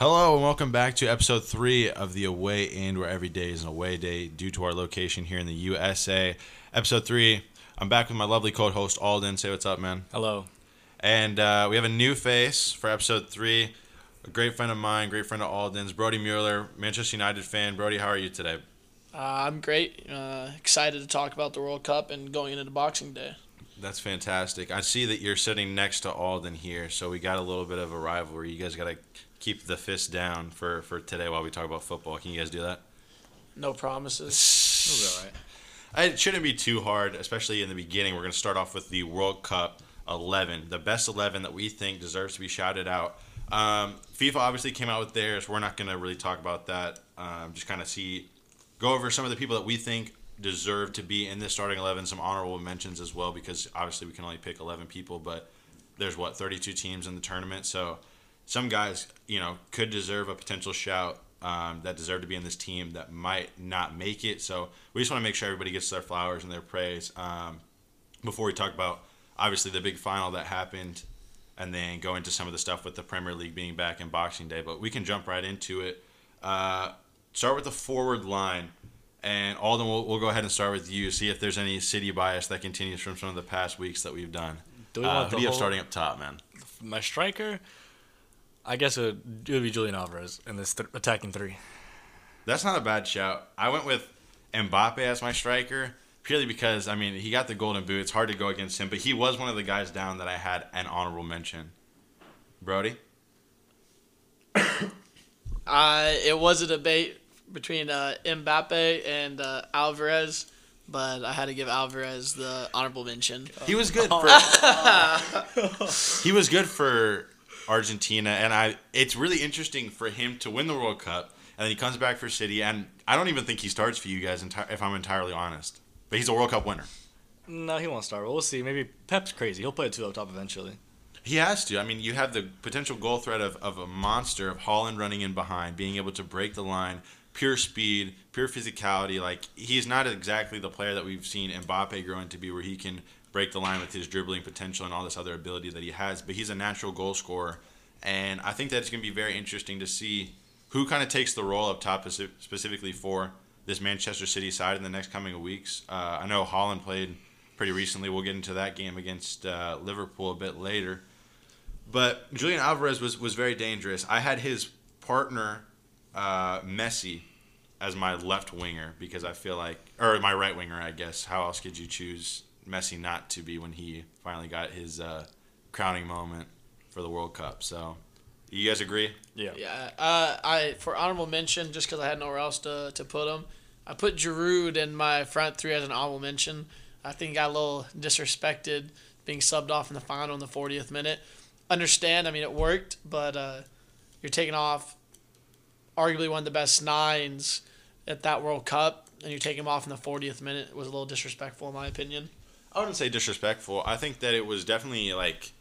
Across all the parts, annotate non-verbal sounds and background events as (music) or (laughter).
Hello and welcome back to episode three of the Away End, where every day is an away day due to our location here in the USA. Episode three, I'm back with my lovely co-host Alden. Say what's up, man. Hello. And uh, we have a new face for episode three. A great friend of mine, great friend of Alden's, Brody Mueller, Manchester United fan. Brody, how are you today? Uh, I'm great. Uh, excited to talk about the World Cup and going into Boxing Day. That's fantastic. I see that you're sitting next to Alden here, so we got a little bit of a rivalry. You guys got to keep the fist down for, for today while we talk about football. Can you guys do that? No promises. It'll be all right. It shouldn't be too hard, especially in the beginning. We're going to start off with the World Cup 11, the best 11 that we think deserves to be shouted out. Um, FIFA obviously came out with theirs. We're not going to really talk about that. Um, just kind of see, go over some of the people that we think deserve to be in this starting 11, some honorable mentions as well, because obviously we can only pick 11 people, but there's what, 32 teams in the tournament. So some guys, you know, could deserve a potential shout um, that deserve to be in this team that might not make it. So we just want to make sure everybody gets their flowers and their praise um, before we talk about obviously the big final that happened and then go into some of the stuff with the Premier League being back in Boxing Day. But we can jump right into it. Uh, start with the forward line. And Alden, we'll, we'll go ahead and start with you. See if there's any city bias that continues from some of the past weeks that we've done. Do we Uh, want who the do you have whole- starting up top, man? My striker, I guess it would, it would be Julian Alvarez in this th- attacking three. That's not a bad shout. I went with Mbappe as my striker purely because I mean he got the golden boot. It's hard to go against him, but he was one of the guys down that I had an honorable mention. Brody, (coughs) Uh, it was a debate between uh, Mbappe and uh, Alvarez, but I had to give Alvarez the honorable mention. he was good for (laughs) he was good for Argentina, and I. It's really interesting for him to win the World Cup, and then he comes back for City, and I don't even think he starts for you guys. Enti- if I'm entirely honest, but he's a World Cup winner. No, he won't start. We'll see. Maybe Pep's crazy. He'll play two up top eventually. He has to. I mean, you have the potential goal threat of, of a monster of Haaland running in behind, being able to break the line, pure speed, pure physicality. Like he's not exactly the player that we've seen Mbappe growing to be, where he can break the line with his dribbling potential and all this other ability that he has. But he's a natural goal scorer, and I think that's going to be very interesting to see who kind of takes the role up top specifically for this Manchester City side in the next coming weeks. Uh, I know Haaland played pretty recently. We'll get into that game against uh, Liverpool a bit later. But Julian Alvarez was, was very dangerous. I had his partner, uh, Messi, as my left winger because I feel like, or my right winger, I guess. How else could you choose Messi not to be when he finally got his uh, crowning moment for the World Cup? So, you guys agree? Yeah. Yeah, uh, I for honorable mention, just because I had nowhere else to, to put him, I put Giroud in my front three as an honorable mention. I think he got a little disrespected being subbed off in the final in the 40th minute. Understand, I mean, it worked, but uh, you're taking off arguably one of the best nines at that World Cup, and you take him off in the 40th minute. Was a little disrespectful, in my opinion. I wouldn't say disrespectful. I think that it was definitely like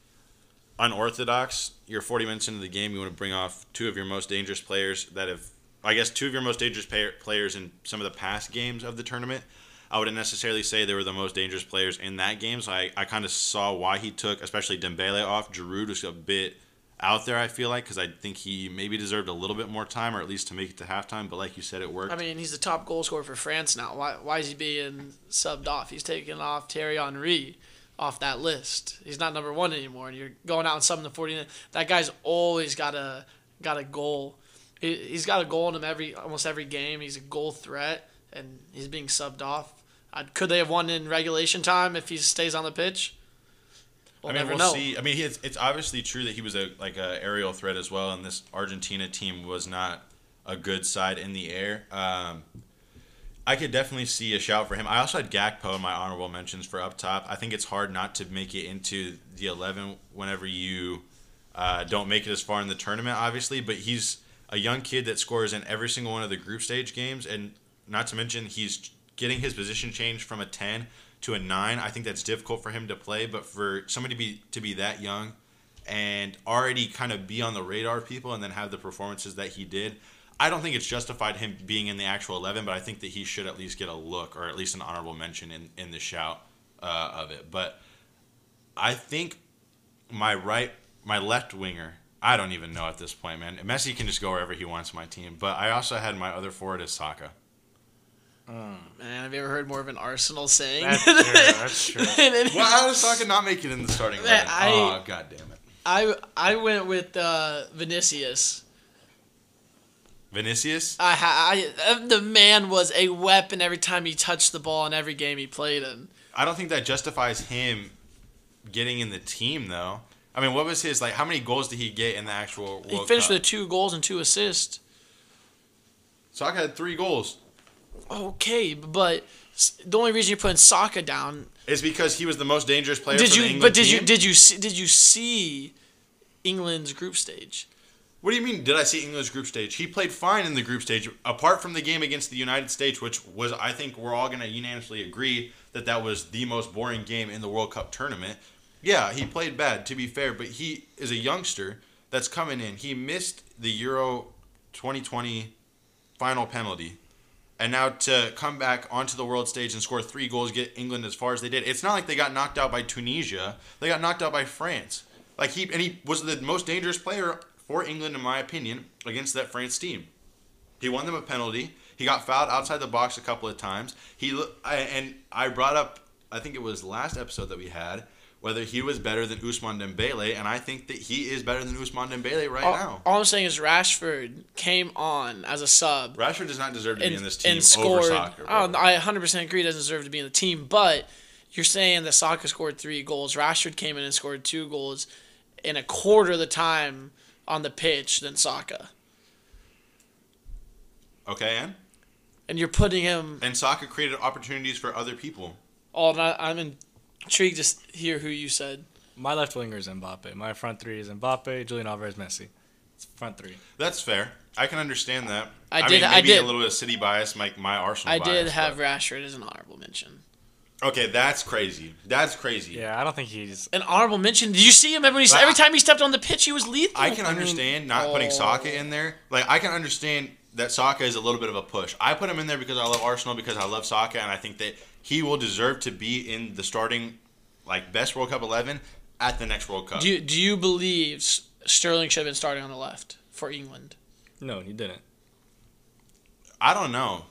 unorthodox. You're 40 minutes into the game. You want to bring off two of your most dangerous players that have, I guess, two of your most dangerous pay- players in some of the past games of the tournament. I wouldn't necessarily say they were the most dangerous players in that game. So I, I kind of saw why he took, especially Dembele off. Giroud was a bit out there. I feel like because I think he maybe deserved a little bit more time, or at least to make it to halftime. But like you said, it worked. I mean, he's the top goal scorer for France now. Why, why is he being subbed off? He's taking off Thierry Henry off that list. He's not number one anymore, and you're going out and subbing the 40. That guy's always got a got a goal. He, he's got a goal in him every almost every game. He's a goal threat, and he's being subbed off. Uh, could they have won in regulation time if he stays on the pitch? We'll I mean, never we'll know. see. I mean, it's, it's obviously true that he was a like a aerial threat as well, and this Argentina team was not a good side in the air. Um, I could definitely see a shout for him. I also had Gakpo in my honorable mentions for up top. I think it's hard not to make it into the eleven whenever you uh, don't make it as far in the tournament, obviously. But he's a young kid that scores in every single one of the group stage games, and not to mention he's getting his position changed from a ten to a nine. I think that's difficult for him to play, but for somebody to be to be that young and already kind of be on the radar of people and then have the performances that he did. I don't think it's justified him being in the actual 11, but I think that he should at least get a look or at least an honorable mention in, in the shout uh, of it. But I think my right, my left winger I don't even know at this point, man. Messi can just go wherever he wants my team. But I also had my other forward as Saka. Man, have you ever heard more of an Arsenal saying? That's true. That's true. (laughs) Well, how does Saka not make it in the starting Man, lineup? I- oh, god damn it. I I went with uh, Vinicius. Vinicius? I, I the man was a weapon every time he touched the ball in every game he played in. I don't think that justifies him getting in the team, though. I mean, what was his like? How many goals did he get in the actual World He finished Cup? with two goals and two assists. Saka had three goals. Okay, but the only reason you're putting Saka down is because he was the most dangerous player did you? But did team. you did you see, did you see England's group stage? What do you mean? Did I see England's group stage? He played fine in the group stage, apart from the game against the United States, which was I think we're all going to unanimously agree that that was the most boring game in the World Cup tournament. Yeah, he played bad to be fair, but he is a youngster that's coming in. He missed the Euro 2020 final penalty. And now to come back onto the world stage and score three goals, get England as far as they did. It's not like they got knocked out by Tunisia. They got knocked out by France. Like he and he was the most dangerous player for England, in my opinion, against that France team. He won them a penalty. He got fouled outside the box a couple of times. He and I brought up, I think it was last episode that we had, whether he was better than Ousmane Dembele, and I think that he is better than Ousmane Dembele right all, now. all I'm saying is Rashford came on as a sub Rashford does not deserve to and, be in this team and scored. over Saka. oh, I 100% agree. He doesn't deserve to be in the team, but you're saying that Saka scored three goals. Rashford came in and scored two goals in a quarter of the time on the pitch than Saka, Okay, and and you're putting him. and Saka created opportunities for other people. Oh, I- I'm intrigued to hear who you said. My left winger is Mbappe. My front three is Mbappe, Julian Alvarez, Messi. It's front three. That's fair. I can understand that. I mean, did- I maybe did- a little bit of city bias, like my Arsenal. I did have but- Rashford as an honorable mention. Okay, that's crazy. That's crazy. Yeah, I don't think he's. An honorable mention. Did you see him when he, But every I- time he stepped on the pitch, he was lethal. I can I mean, understand not putting oh. Saka in there. Like I can understand that Saka is a little bit of a push. I put him in there because I love Arsenal because I love Saka and I think that he will deserve to be in the starting like best World Cup 11 at the next World Cup. Do you, do you believe Sterling should have been starting on the left for England? No, he didn't. I don't know.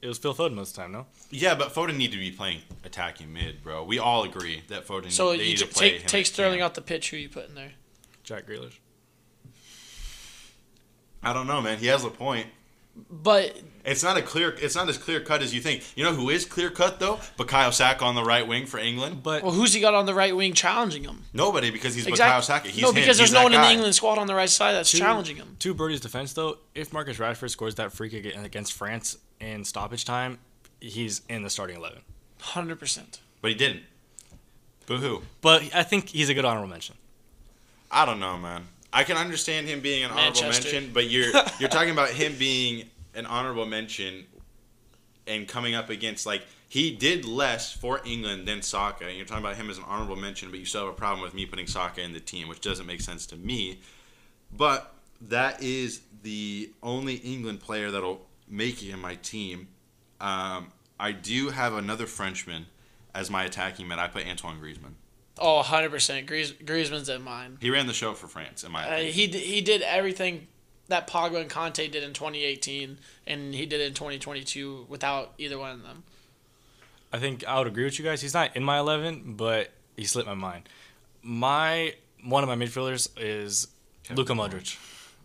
It was Phil Foden most of the time, no? Yeah, but Foden need to be playing attacking mid, bro. We all agree that Foden. So they you need t- to play take him take Sterling out the pitch. Who you put in there? Jack Grealish. I don't know, man. He has a point. But It's not a clear. It's not as clear cut as you think. You know who is clear cut though? Bukayo Saka on the right wing for England. But well, who's he got on the right wing challenging him? Nobody because he's Bukayo Exactly. Saka. He's no, him. because He's there's no that one in the. England squad on the right side that's to- challenging him. To Birdie's defense, though, if Marcus Rashford scores that free kick against France in stoppage time, he's in the starting 11. Hundred percent. But he didn't. Boo hoo. But I think he's a good honorable mention. I don't know, man. I can understand him being an honorable Manchester. mention, but you're (laughs) you're talking about him being an honorable mention and coming up against like he did less for England than Saka. And you're talking about him as an honorable mention, but you still have a problem with me putting Saka in the team, which doesn't make sense to me. But that is the only England player that'll make it in my team. Um, I do have another Frenchman as my attacking man. I put Antoine Griezmann. Oh, 100 percent. Griezmann's in mine. He ran the show for France, in my Uh, opinion. he d- he did everything that Pogba and Kante did in 2018, and he did it in 2022 without either one of them. I think I would agree with you guys. He's not in my 11, but he slipped my mind. My One of my midfielders is Luka Modric.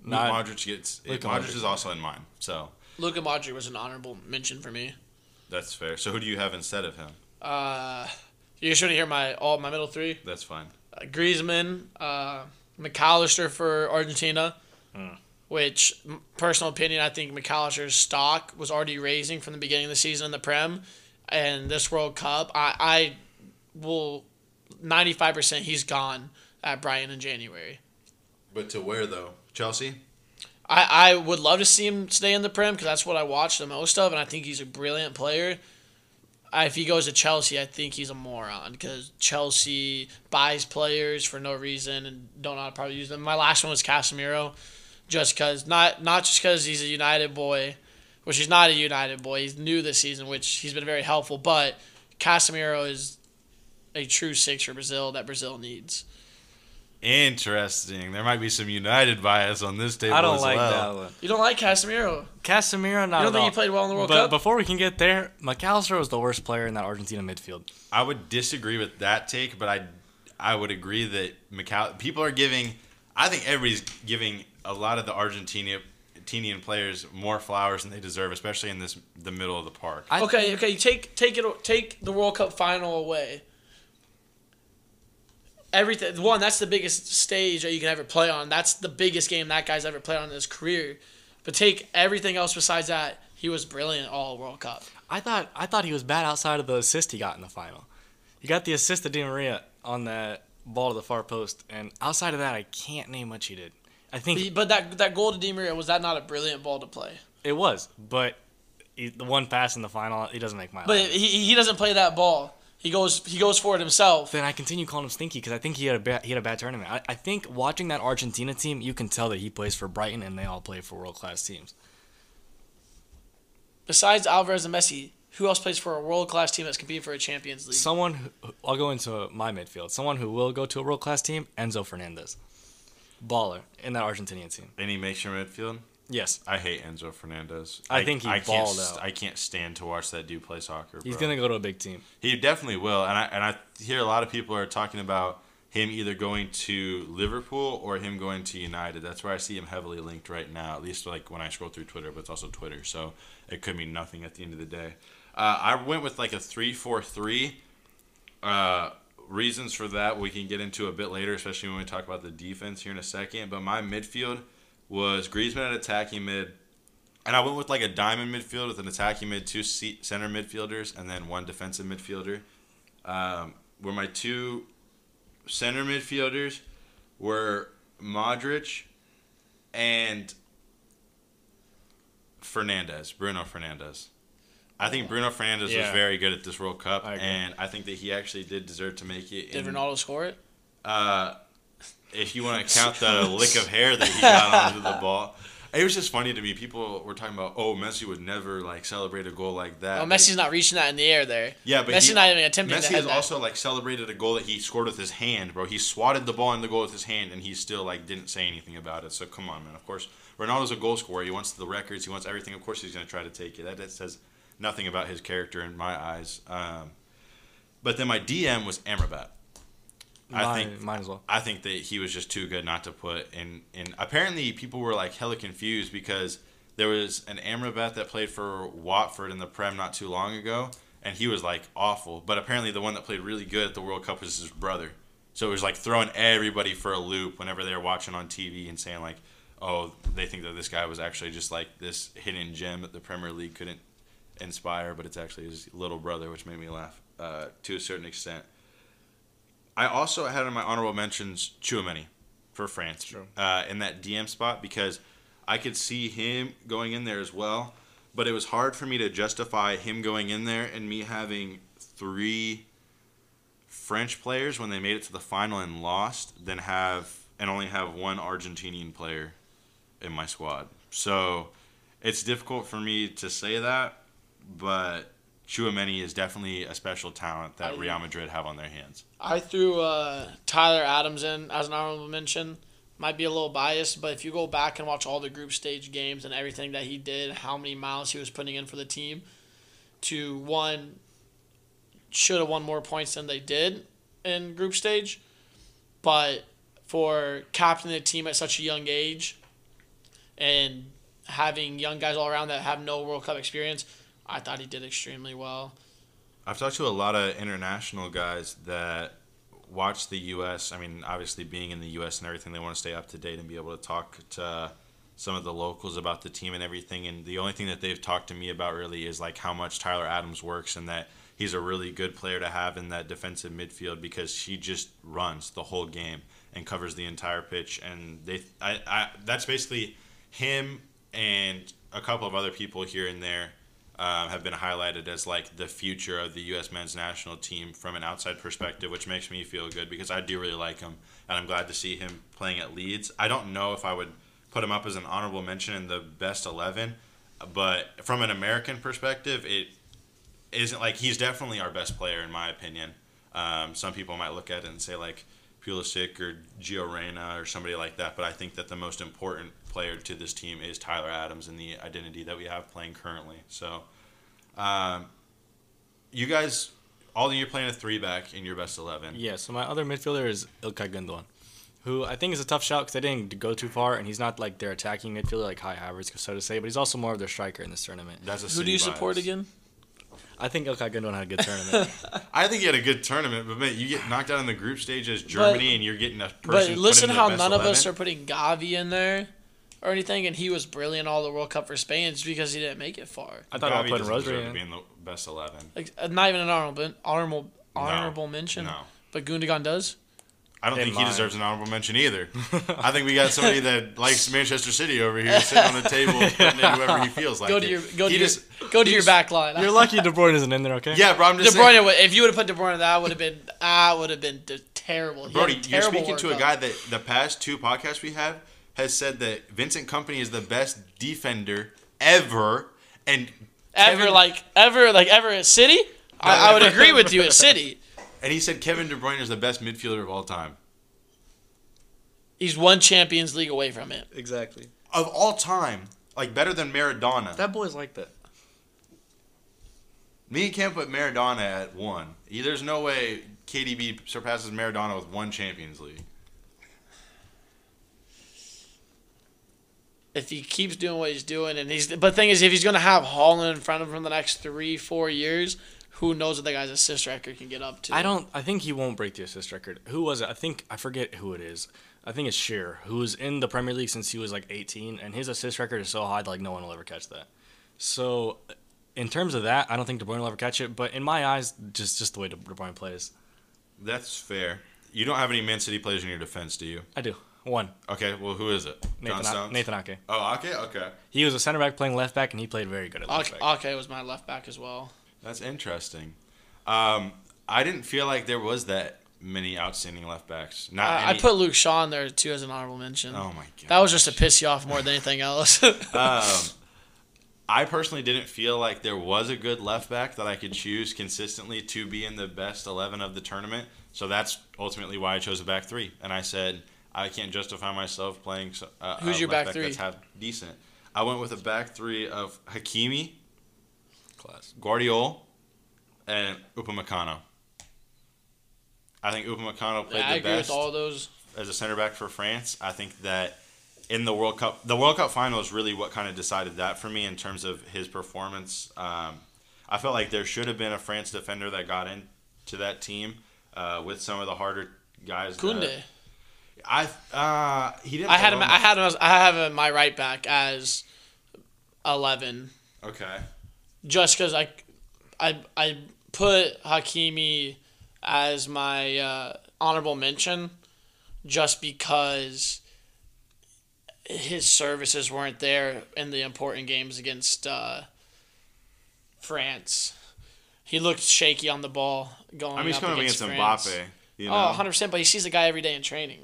Not, Not, Modric gets Luka Modric Modric. is also in mine, so Luka Modric was an honorable mention for me. that's fair. So who do you have instead of him? Uh, you just want to hear my all my middle three: That's fine. uh, Griezmann, uh, Mac Allister for Argentina. Hmm. Which, personal opinion, I think Mac Allister's stock was already raising from the beginning of the season in the Prem, and this World Cup, I, I will, ninety five percent, he's gone at Brighton in January. But to where though? Chelsea. I, I would love to see him stay in the Prem because that's what I watch the most of, and I think he's a brilliant player. If he goes to Chelsea, I think he's a moron because Chelsea buys players for no reason and don't know how to probably use them. My last one was Casemiro, just because not not just because he's a United boy, which he's not a United boy. He's new this season, which he's been very helpful. But Casemiro is a true six for Brazil that Brazil needs. Interesting. There might be some United bias on this table I don't as like well. that one. You don't like Casemiro? Casemiro, not You don't at think all. he played well in the World but Cup? before we can get there, Mac Allister was the worst player in that Argentina midfield. I would disagree with that take, but I, I would agree that Macau. People are giving. I think everybody's giving a lot of the Argentina, Argentinian players more flowers than they deserve, especially in this the middle of the park. Okay, okay. Take take it. Take the World Cup final away. Everything. One, that's the biggest stage that you can ever play on. That's the biggest game that guy's ever played on in his career. But take everything else besides that, he was brilliant all World Cup. I thought I thought he was bad outside of the assist he got in the final. He got the assist to Di Maria on that ball to the far post, and outside of that, I can't name much he did. I think But, that that goal to Di Maria was that not a brilliant ball to play? it was, but he, the one pass in the final, he doesn't make my. But he, he doesn't play that ball. He goes he goes for it himself. then I continue calling him stinky because I think he had a bad, he had a bad tournament. I, I think watching that Argentina team, you can tell that he plays for Brighton and they all play for world class teams. Besides Alvarez and Messi, who else plays for a world class team that's competing for a Champions League? Someone, who, I'll go into my midfield. Someone who will go to a world class team, Enzo Fernandez, baller in that Argentinian team. Any makes your midfield. Yes, I hate Enzo Fernandez. I think he I can't, balled out. I can't stand to watch that dude play soccer. he's bro. gonna go to a big team. He definitely will, and I and I hear a lot of people are talking about him either going to Liverpool or him going to United. That's where I see him heavily linked right now. At least like when I scroll through Twitter, but it's also Twitter, so it could mean nothing at the end of the day. Uh, I went with like a three-four-three. Uh, reasons for that we can get into a bit later, especially when we talk about the defense here in a second. But my midfield was Griezmann at attacking mid. And I went with like a diamond midfield with an attacking mid, two center midfielders, and then one defensive midfielder. Um, where my two center midfielders were Modric and Fernandez, Bruno Fernandes. I think Bruno Fernandes was very good at this World Cup, I and I think that he actually did deserve to make it. Did in- Ronaldo score it? uh, if you want to count the lick of hair that he got (laughs) onto the ball. It was just funny to me. People were talking about, oh, Messi would never like celebrate a goal like that. Oh, Messi's not reaching that in the air there. yeah, but Messi's he- not even attempting to Messi has also like celebrated a goal that he scored with his hand, bro. He swatted the ball in the goal with his hand, and he still like didn't say anything about it. So come on, man. Of course, Ronaldo's a goal scorer. He wants the records. He wants everything. Of course, he's gonna try to take it. That, that says nothing about his character in my eyes. Um, but then my DM was Amrabat. I think mine as well. I think that he was just too good not to put in. In apparently, people were like hella confused because there was an Amrabat that played for Watford in the Prem not too long ago, and he was like awful. But apparently, the one that played really good at the World Cup was his brother. So it was like throwing everybody for a loop whenever they were watching on TV and saying like, "Oh, they think that this guy was actually just like this hidden gem that the Premier League couldn't inspire, but it's actually his little brother," which made me laugh uh, to a certain extent. I also had in my honorable mentions Chouameni for France uh, in that DM spot because I could see him going in there as well, but it was hard for me to justify him going in there and me having three French players when they made it to the final and lost, than have and only have one Argentinian player in my squad. So it's difficult for me to say that, but Chouameni is definitely a special talent that I- Real Madrid have on their hands. I threw uh, Tyler Adams in as an honorable mention. Might be a little biased, but if you go back and watch all the group stage games and everything that he did, how many miles he was putting in for the team, to one, should have won more points than they did in group stage, but for captaining the team at such a young age, and having young guys all around that have no World Cup experience, I thought he did extremely well. I've talked to a lot of international guys that watch the U.S. I mean, obviously being in the U.S. and everything, they want to stay up to date and be able to talk to some of the locals about the team and everything. And the only thing that they've talked to me about really is like how much Tyler Adams works and that he's a really good player to have in that defensive midfield because he just runs the whole game and covers the entire pitch. And they, I, I that's basically him and a couple of other people here and there um, have been highlighted as like the future of the U.S. men's national team from an outside perspective, which makes me feel good because I do really like him, and I'm glad to see him playing at Leeds. I don't know if I would put him up as an honorable mention in the best eleven, but from an American perspective, it isn't like he's definitely our best player in my opinion. Um, some people might look at it and say like Pulisic or Gio Reyna or somebody like that. But I think that the most important player to this team is Tyler Adams and the identity that we have playing currently. So, um, you guys, all you're playing a three back in your best eleven. Yeah, so my other midfielder is Ilkay Gundogan, who I think is a tough shout because they didn't go too far, and he's not like their attacking midfielder like Kai Havertz, so to say, but he's also more of their striker in this tournament. That's a Who do you support again? I think Ilkay Gundogan had a good tournament. (laughs) I think he had a good tournament, but man, you get knocked out in the group stage as Germany, and you're getting a person. But listen how best none of us are putting Gavi in there or anything, and he was brilliant all the World Cup for Spain just because he didn't make it far. I thought I Gavi was putting doesn't to in. be in the best eleven. Like uh, not even an honorable honorable No. honorable mention. No. But Gundogan does. I don't In think he deserves an honorable mention either. (laughs) I think we got somebody that likes (laughs) Manchester City over here sitting on the table, (laughs) putting in whoever he feels like. Go to it. your go to He your just- go to your just- back line. You're lucky De Bruyne isn't in there, okay? Yeah, bro. I'm De just saying. Bruyne. would- If you would have put De Bruyne, that would have been that would have been terrible. He had a Brody, you're speaking to a guy Cup. that the past two podcasts we have has said that Vincent Kompany is the best defender ever, and ever Kevin- like ever like ever at City. I, I would agree with you at City. And he said Kevin De Bruyne is the best midfielder of all time. He's one Champions League away from it. Exactly. Of all time, like better than Maradona. That boy's like that. Me and Cam put Maradona at one. There's no way KDB surpasses Maradona with one Champions League. If he keeps doing what he's doing, and he's but the thing is, if he's gonna have Haaland in front of him for the next three four years, who knows what the guy's assist record can get up to? I don't. I think he won't break the assist record. Who was it? I think I forget who it is. I think it's Shearer, who's in the Premier League since he was like 18, and his assist record is so high that like no one will ever catch that. So, in terms of that, I don't think De Bruyne will ever catch it. But in my eyes, just just the way De De Bruyne plays, That's fair. You don't have any Man City players in your defense, do you? I do. One, Okay, well, who is it? Nathan Stones? Nathan Ake. Oh, okay, okay. He was a center back playing left back, and he played very good at left Ake, back. Ake was my left back as well. That's interesting. Um, I didn't feel like there was that many outstanding left backs. Not I, I put Luke Shaw in there too as an honorable mention. Oh my god. that was just to piss you off more than anything else. (laughs) Um, I personally didn't feel like there was a good left back that I could choose consistently to be in the best 11 of the tournament. So that's ultimately why I chose a back three. And I said, I can't justify myself playing uh, Who's your left back three? that's half decent. I went with a back three of Hakimi, Class. Gvardiol, and Upamecano. I think Upamecano played Yeah, the best all those. as a center back for France. I think that in the World Cup, the World Cup final is really what kind of decided that for me in terms of his performance. Um, I felt like there should have been a France defender that got into that team uh, with some of the harder guys. that- Kounde. I uh, he didn't. I had him. I had him. As, I have him my right back as eleven, Okay. Just because I, I, I put Hakimi as my uh, honorable mention, just because his services weren't there in the important games against uh, France. He looked shaky on the ball going. I mean, he's up coming against against Mbappe. You know? Oh, 100 percent. But he sees the guy every day in training.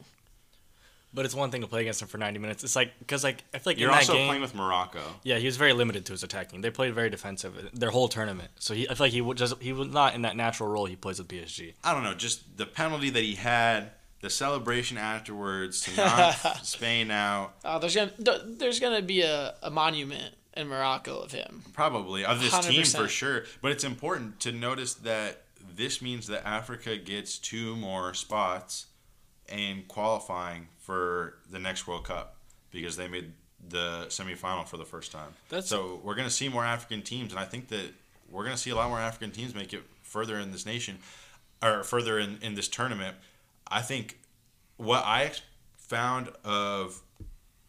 But it's one thing to play against him for 90 minutes. It's like because like I feel like You're in that also game, playing with Morocco. Yeah, he was very limited to his attacking. They played very defensive their whole tournament. So he, I feel like he just he was not in that natural role he plays with PSG. I don't know, just the penalty that he had, the celebration afterwards to knock (laughs) Spain out. Uh, there's gonna there's gonna be a, a monument in Morocco of him. Probably of this team for sure. But it's important to notice that this means that Africa gets two more spots in qualifying for the next World Cup because they made the semifinal for the first time. That's- so we're going to see more African teams, and I think that we're going to see a lot more African teams make it further in this nation or further in, in this tournament. I think what I found of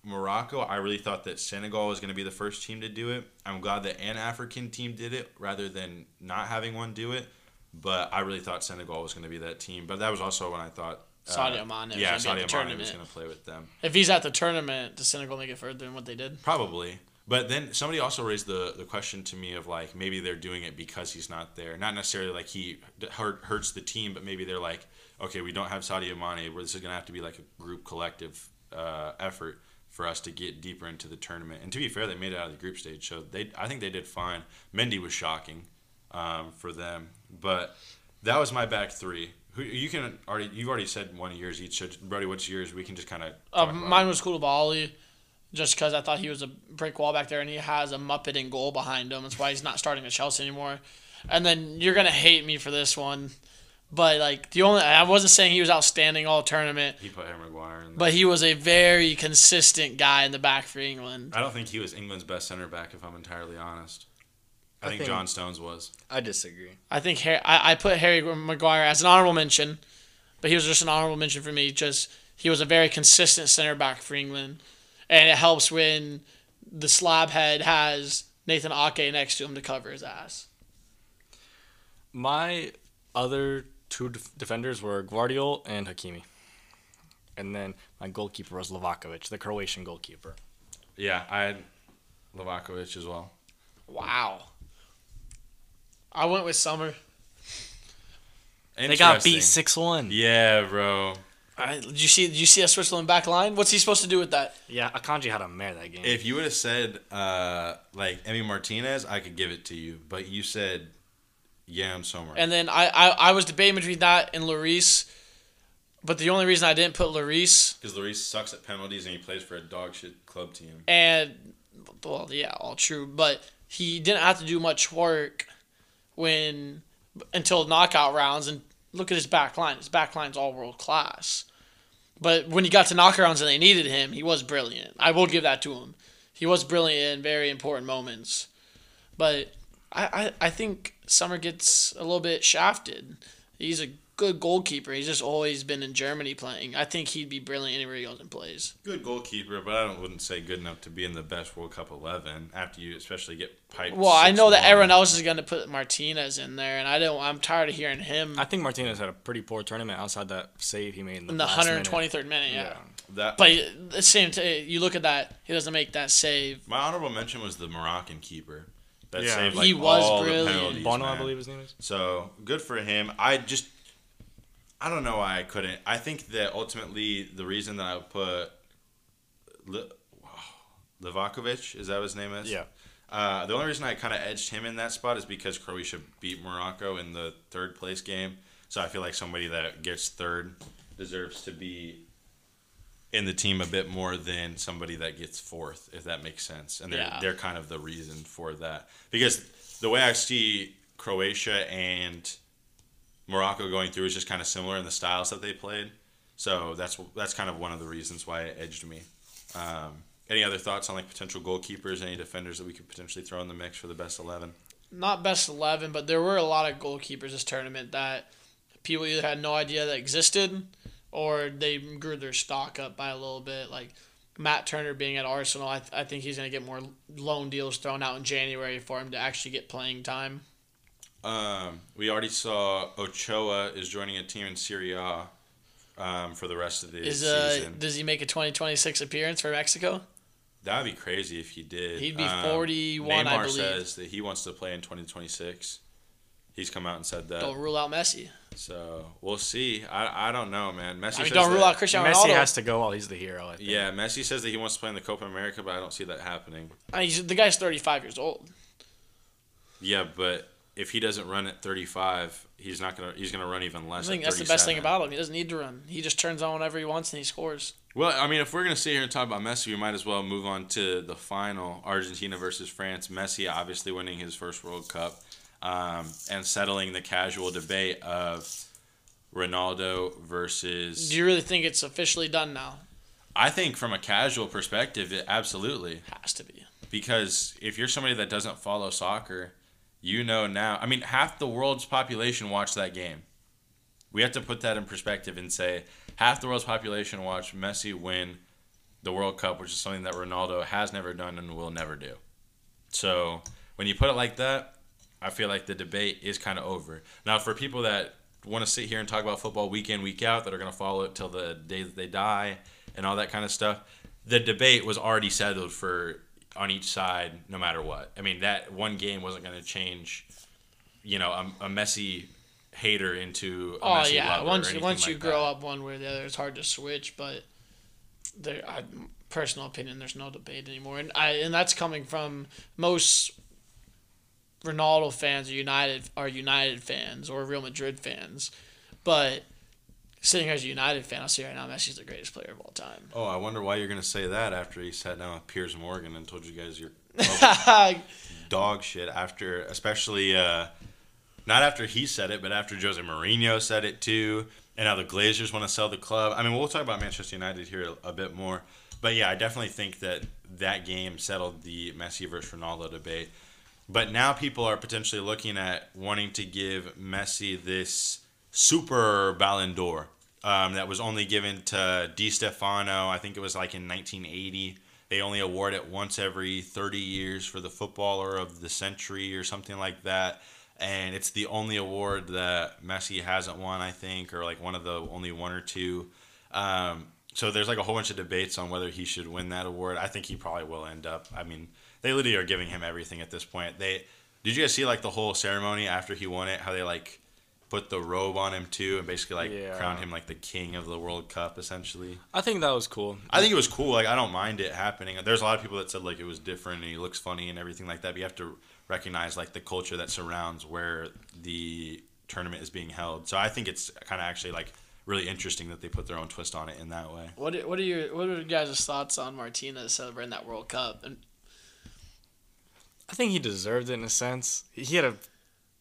Morocco, I really thought that Senegal was going to be the first team to do it. I'm glad that an African team did it rather than not having one do it. But I really thought Senegal was going to be that team. But that was also when I thought Sadio Mane was Yeah, gonna Sadio the Mane was going to play with them. If he's at the tournament, does Senegal make it further than what they did? Probably. But then somebody also raised the, the question to me of like maybe they're doing it because he's not there. Not necessarily like he hurt, hurts the team, but maybe they're like, okay, we don't have Sadio Mane. Where this is going to have to be like a group collective uh, effort for us to get deeper into the tournament. And to be fair, they made it out of the group stage, so they I think they did fine. Mendy was shocking um, for them, but that was my back three. Who you can already you've already said one of yours each. So Brody, what's yours? We can just kind of. Uh, mine was Koulibaly, just because I thought he was a brick wall back there, and he has a Muppet in goal behind him. That's why he's not starting at Chelsea anymore. And then you're gonna hate me for this one, but like the only I wasn't saying he was outstanding all tournament, He put Harry Maguire in. but he was a very consistent guy in the back for England. I don't think he was England's best center back. If I'm entirely honest, I, I think, think- John Stones was. I disagree. I think Harry, I, I put Harry Maguire as an honorable mention, but he was just an honorable mention for me. Just he was a very consistent center back for England, and it helps when the slab head has Nathan Ake next to him to cover his ass. My other two def- defenders were Gvardiol and Hakimi. And then my goalkeeper was Livakovic, the Croatian goalkeeper. Yeah, I had Livakovic as well. Wow. I went with Sommer. They got beat 6 1. Yeah, bro. I, did you see? Did you see a Switzerland back line? What's he supposed to do with that? Yeah, Akanji had a mare that game. If you would have said uh, like Emi Martinez, I could give it to you. But you said Jan Sommer. And then I, I, I was debating between that and Lloris, but the only reason I didn't put Lloris Because Lloris sucks at penalties and he plays for a dog shit club team. and well, yeah, all true, but he didn't have to do much work when until knockout rounds. And look at his back line; his back line's all world class. But when he got to knockout rounds and they needed him, he was brilliant. I will give that to him. He was brilliant in very important moments. But I, I, I think Sommer gets a little bit shafted. He's a good goalkeeper. He's just always been in Germany playing. I think he'd be brilliant anywhere he goes and plays. Good goalkeeper, but I don't, wouldn't say good enough to be in the best World Cup 11 after you especially get piped. Well, I know that 6-1. everyone else is going to put Martinez in there, and I don't. I'm tired of hearing him I think Martinez had a pretty poor tournament outside that save he made in the, in the last minute. 123rd minute. Yeah. That, But the same, t- you look at that. He doesn't make that save. my honorable mention was the Moroccan keeper. That Yeah. saved like He was all brilliant. the penalties. Bono, I believe his name is. So good for him. I just, I don't know why I couldn't. I think that ultimately the reason that I would put Li- Livakovic, is that what his name is? Yeah. Uh, the only reason I kind of edged him in that spot is because Croatia beat Morocco in the third place game. So I feel like somebody that gets third deserves to be in the team a bit more than somebody that gets fourth, if that makes sense. And they're Yeah. they're kind of the reason for that because the way I see Croatia and Morocco going through is just kind of similar in the styles that they played. So that's that's kind of one of the reasons why it edged me. Um, any other thoughts on like potential goalkeepers, any defenders that we could potentially throw in the mix for the best eleven? Not best 11, but there were a lot of goalkeepers this tournament that people either had no idea that existed or they grew their stock up by a little bit. Like Matt Turner being at Arsenal, I, th- I think he's going to get more loan deals thrown out in January for him to actually get playing time. Um, we already saw Ochoa is joining a team in Serie A um, for the rest of the Is uh, season. does he make a 2026 appearance for Mexico? That'd be crazy if he did. He'd be Um, 41, Neymar I believe. says that he wants to play in 2026. He's come out and said that. Don't rule out Messi. So we'll see. I, I don't know, man. Messi I mean, says don't rule out Cristiano Messi Ronaldo. has to go while he's the hero. I think. Yeah, Messi says that he wants to play in the Copa America, but I don't see that happening. I mean, the guy's 35 years old. Yeah, but if he doesn't run at 35, he's not gonna. He's gonna run even less. I think at that's the best thing about him. He doesn't need to run. He just turns on whenever he wants and he scores. Well, I mean, if we're gonna sit here and talk about Messi, we might as well move on to the final: Argentina versus France. Messi obviously winning his first World Cup, um, and settling the casual debate of Ronaldo versus. Do you really think it's officially done now? I think from a casual perspective, it absolutely Has to be. because if you're somebody that doesn't follow soccer, you know now. I mean, half the world's population watched that game. We have to put that in perspective and say half the world's population watched Messi win the World Cup, which is something that Ronaldo has never done and will never do. So when you put it like that, I feel like the debate is kind of over. Now, for people that want to sit here and talk about football week in, week out, that are going to follow it till the day that they die and all that kind of stuff, the debate was already settled for on each side, no matter what. I mean, that one game wasn't going to change, you know, a, a Messi hater into a Oh Messi yeah. Once once you like grow that. up one way or the other, it's hard to switch. But there, I, personal opinion, there's no debate anymore, and I and that's coming from most Ronaldo fans are United are United fans or Real Madrid fans. But sitting here as a United fan, I'll say right now, Messi's the greatest player of all time. Oh, I wonder why you're gonna say that after he sat down with Piers Morgan and told you guys you're (laughs) dog shit after, especially uh, not after he said it, but after Jose Mourinho said it too, and now the Glazers want to sell the club. I mean, we'll talk about Manchester United here a, a bit more, but yeah, I definitely think that that game settled the Messi versus Ronaldo debate. But now people are potentially looking at wanting to give Messi this super Ballon d'Or um, that was only given to Di Stefano. I think it was like in 1980. They only award it once every 30 years for the footballer of the century or something like that. And it's the only award that Messi hasn't won, I think, or like one of the only one or two. Um, so there's like a whole bunch of debates on whether he should win that award. I think he probably will end up. I mean, they literally are giving him everything at this point. They did you guys see like the whole ceremony after he won it? How they like put the robe on him too, and basically like Yeah. crowned him like the king of the World Cup, essentially. I think that was cool. I think it was cool. Like I don't mind it happening. There's a lot of people that said like it was different and he looks funny and everything like that. But you have to recognize like the culture that surrounds where the tournament is being held. So I think it's kind of actually like really interesting that they put their own twist on it in that way. What are, what are your what are your guys' thoughts on Martinez celebrating that World Cup? And I think he deserved it in a sense. He had a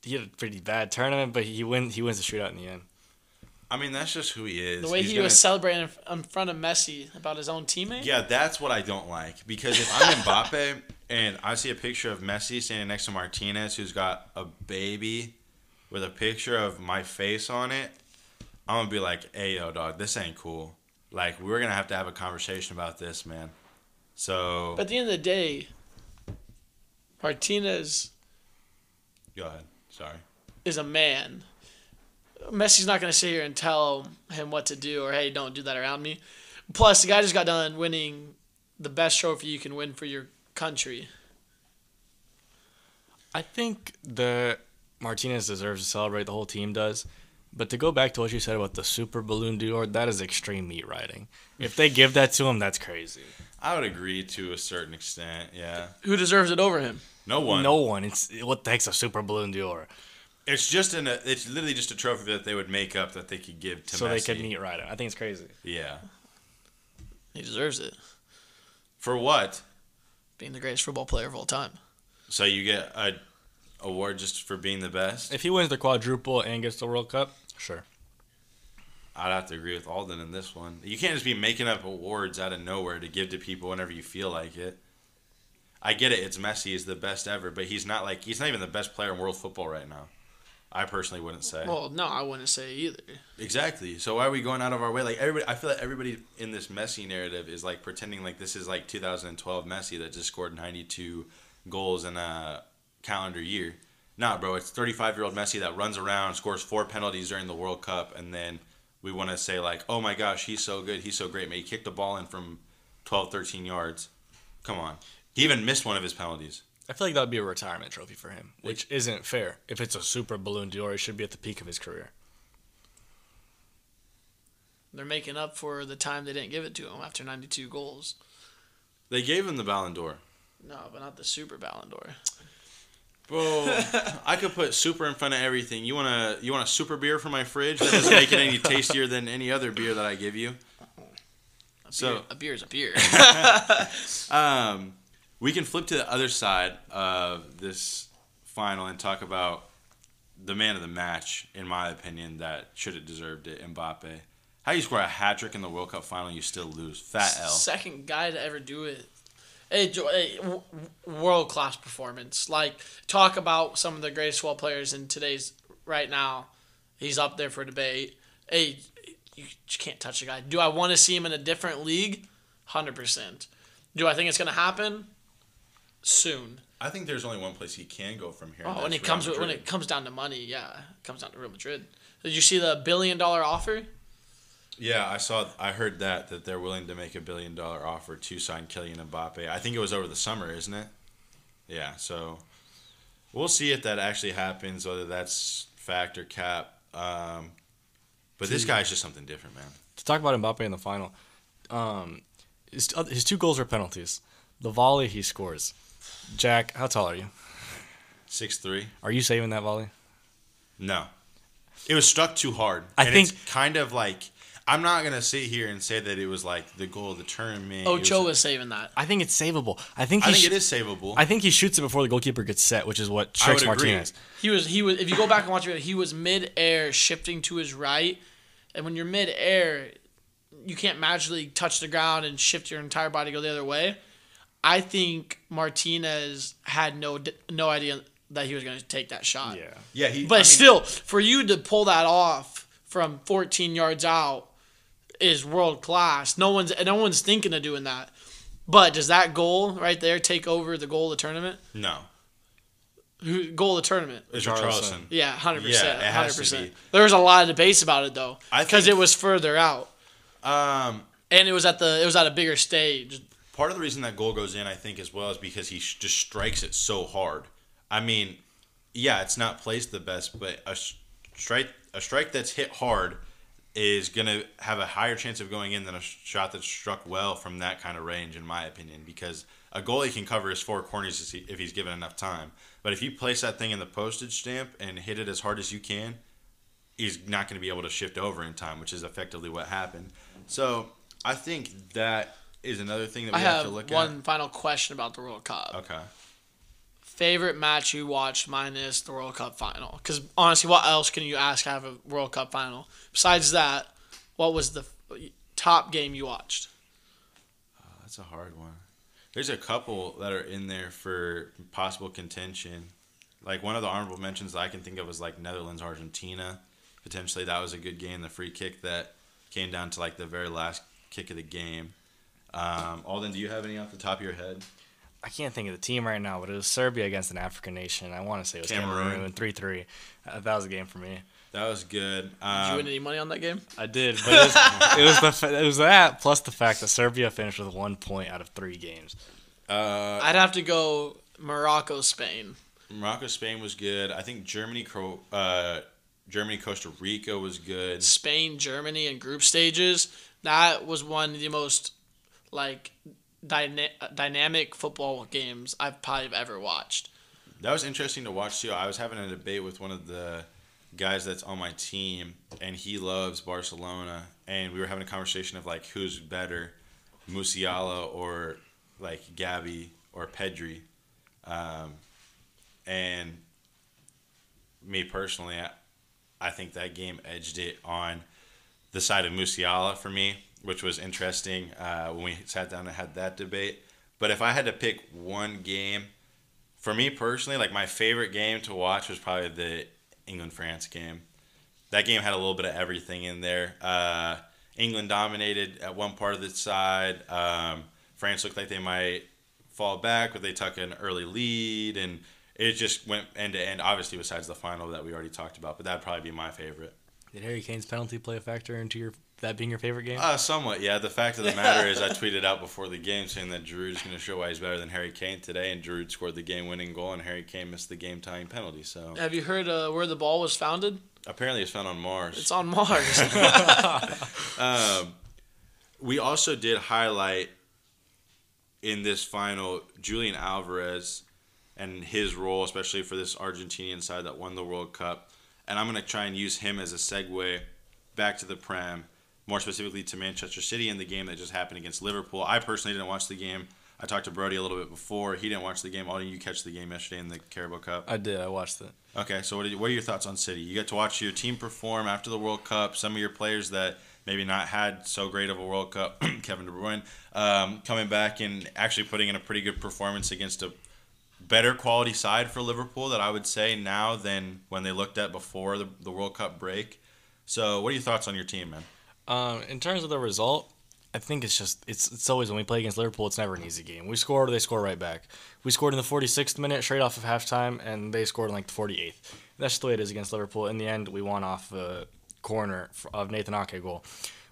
he had a pretty bad tournament, but he win he wins the shootout in the end. I mean that's just who he is. the way He's he gonna- was celebrating in- in front of Messi about his own teammate. Yeah, that's what I don't like because if I'm (laughs) Mbappe and I see a picture of Messi standing next to Martinez, who's got a baby with a picture of my face on it, I'm gonna be like, "Hey, yo, dog, this ain't cool. Like, we're gonna have to have a conversation about this, man." So But at the end of the day, Martinez go ahead. Sorry. is a man. Messi's not going to sit here and tell him what to do or hey, don't do that around me. Plus, the guy just got done winning the best trophy you can win for your country. I think the Martinez deserves to celebrate. The whole team does. But to go back to what you said about the super Ballon d'Or, that is extreme meat riding. If they give that to him, that's crazy. I would agree to a certain extent. Yeah. Who deserves it over him? No one. No one. It's what the heck's a super Ballon d'Or? It's just an. It's literally just a trophy that they would make up that they could give to so Messi. they could meet ride him. I think it's crazy. Yeah. He deserves it. For what? Being the greatest football player of all time. So you get a award just for being the best? If he wins the quadruple and gets the World Cup, sure. I'd have to agree with Alden in this one. You can't just be making up awards out of nowhere to give to people whenever you feel like it. I get it. It's Messi. He's the best ever, but he's not like he's not even the best player in world football right now. I personally wouldn't say. Well, no, I wouldn't say either. Exactly. So why are we going out of our way? Like everybody, I feel like everybody in this Messi narrative is like pretending like this is like 2012 Messi that just scored 92 goals in a calendar year. Nah, bro, it's 35 year old Messi that runs around, scores four penalties during the World Cup, and then we want to say like, oh my gosh, he's so good, he's so great, man. He kicked the ball in from 12, 13 yards. Come on. He even missed one of his penalties. I feel like that would be a retirement trophy for him, which isn't fair. If it's a super Ballon d'Or, it should be at the peak of his career. They're making up for the time they didn't give it to him after 92 goals. They gave him the Ballon d'Or. No, but not the Super Ballon d'Or. Bro, I could put super in front of everything. You want a you want a super beer from my fridge? That doesn't make it any (laughs) tastier than any other beer that I give you. A So- beer, a beer is a beer. (laughs) Um, we can flip to the other side of this final and talk about the man of the match, in my opinion, that should have deserved it, Mbappe. How you score a hat trick in the World Cup final, you still lose. Fat L. Second guy to ever do it. Hey, Jo- world class performance. Like talk about some of the greatest football players in today's right now. He's up there for debate. Hey, you can't touch the guy. Do I want to see him in a different league? Hundred percent. Do I think it's gonna happen? Soon. I think there's only one place he can go from here. Oh, when it comes when it comes down to money, yeah, it comes down to Real Madrid. Did you see the billion dollar offer? Yeah, I saw. I heard that that they're willing to make a billion dollar offer to sign Kylian Mbappe. I think it was over the summer, isn't it? Yeah. So we'll see if that actually happens, whether that's fact or cap. Um, but this guy's just something different, man. To talk about Mbappe in the final, um, his, his two goals are penalties. The volley he scores. Jack, how tall are you? Six three. Are you saving that volley? No, It was struck too hard. I think- it's kind of like I'm not gonna sit here and say that it was like the goal of the tournament. It Ocho was saving that. I think it's savable. I think he I think sh- it is savable. I think he shoots it before the goalkeeper gets set, which is what I strikes would agree. Martinez. He was he was if you go back and watch it, he was mid air shifting to his right, and when you're mid air, you can't magically touch the ground and shift your entire body to go the other way. I think Martinez had no no idea that he was going to take that shot. Yeah, yeah, he. But I mean, still, for you to pull that off from 14 yards out is world class. No one's no one's thinking of doing that. But does that goal right there take over the goal of the tournament? no, Who goal of the tournament? it's Richarlison. Richarlison. Yeah, hundred Yeah, percent, it has hundred to percent. be. There was a lot of debates about it though, because it was further out Um, and it was at the it was at a bigger stage. part of the reason that goal goes in, I think, as well, is because he sh- just strikes it so hard. I mean, yeah, it's not placed the best, but a s- strike a strike that's hit hard is gonna have a higher chance of going in than a shot that's struck well from that kind of range, in my opinion. Because a goalie can cover his four corners if he's given enough time. But if you place that thing in the postage stamp and hit it as hard as you can, he's not going to be able to shift over in time, which is effectively what happened. So I think that is another thing that we I have, have to look at. one final question about the World Cup. Okay. Favorite match you watched minus the World Cup final? Because honestly, what else can you ask out of a World Cup final besides that? What was the top game you watched? That's a hard one. There's a couple that are in there for possible contention. Like one of the honorable mentions that I can think of was like Netherlands Argentina. Potentially that was a good game. The free kick that came down to like the very last kick of the game. Um, Alden, do you have any off the top of your head? I can't think of the team right now, but it was Serbia against an African nation. I want to say it was Cameroon. Cameroon, three three. Uh, that was a game for me. That was good. Did you Um, win any money on that game? I did, but it was, (laughs) it was the it was that plus the fact that Serbia finished with one point out of three games. uh, I'd have to go Morocco, Spain. Morocco, Spain was good. I think Germany, Cro- uh, Germany, Costa Rica was good. Spain, Germany, in group stages. That was one of the most like dyna- dynamic football games I've probably ever watched. That was interesting to watch too. I was having a debate with one of the guys that's on my team, and he loves Barcelona, and we were having a conversation of like who's better, Musiala or like Gavi or Pedri, um, and me personally, I, I think that game edged it on the side of Musiala for me, which was interesting uh, when we sat down and had that debate. But if I had to pick one game, for me personally, like my favorite game to watch was probably the England France game. That game had a little bit of everything in there. Uh, England dominated at one part of the side. Um, France looked like they might fall back, but they took an early lead, and it just went end to end. Obviously, besides the final that we already talked about, but that'd probably be my favorite. Did Harry Kane's penalty play a factor into your that being your favorite game? Uh, somewhat, yeah. The fact of the matter is, I tweeted out before the game saying that Giroud's going to show why he's better than Harry Kane today, and Giroud scored the game-winning goal, and Harry Kane missed the game-tying penalty. So Have you heard uh, where the ball was founded? apparently, it's found on Mars. It's on Mars. (laughs) (laughs) Um, we also did highlight in this final Julian Alvarez and his role, especially for this Argentinian side that won the World Cup. And I'm going to try and use him as a segue back to the Prem, more specifically to Manchester City in the game that just happened against Liverpool. I personally didn't watch the game. I talked to Brody a little bit before. He didn't watch the game. All you catch the game yesterday in the Carabao Cup? I did. I watched it. Okay, so what are, you, what are your thoughts on City? You get to watch your team perform after the World Cup. Some of your players that maybe not had so great of a World Cup, (clears throat) Kevin De Bruyne, um, coming back and actually putting in a pretty good performance against a better quality side for Liverpool that I would say now than when they looked at before the, the World Cup break. So, what are your thoughts on your team, man? Um, in terms of the result, I think it's just it's it's always when we play against Liverpool, it's never an easy game. We score, they score right back. We scored in the 46th minute, straight off of halftime, and they scored in like the 48th. That's just the way it is against Liverpool. In the end, we won off a corner of Nathan Ake goal,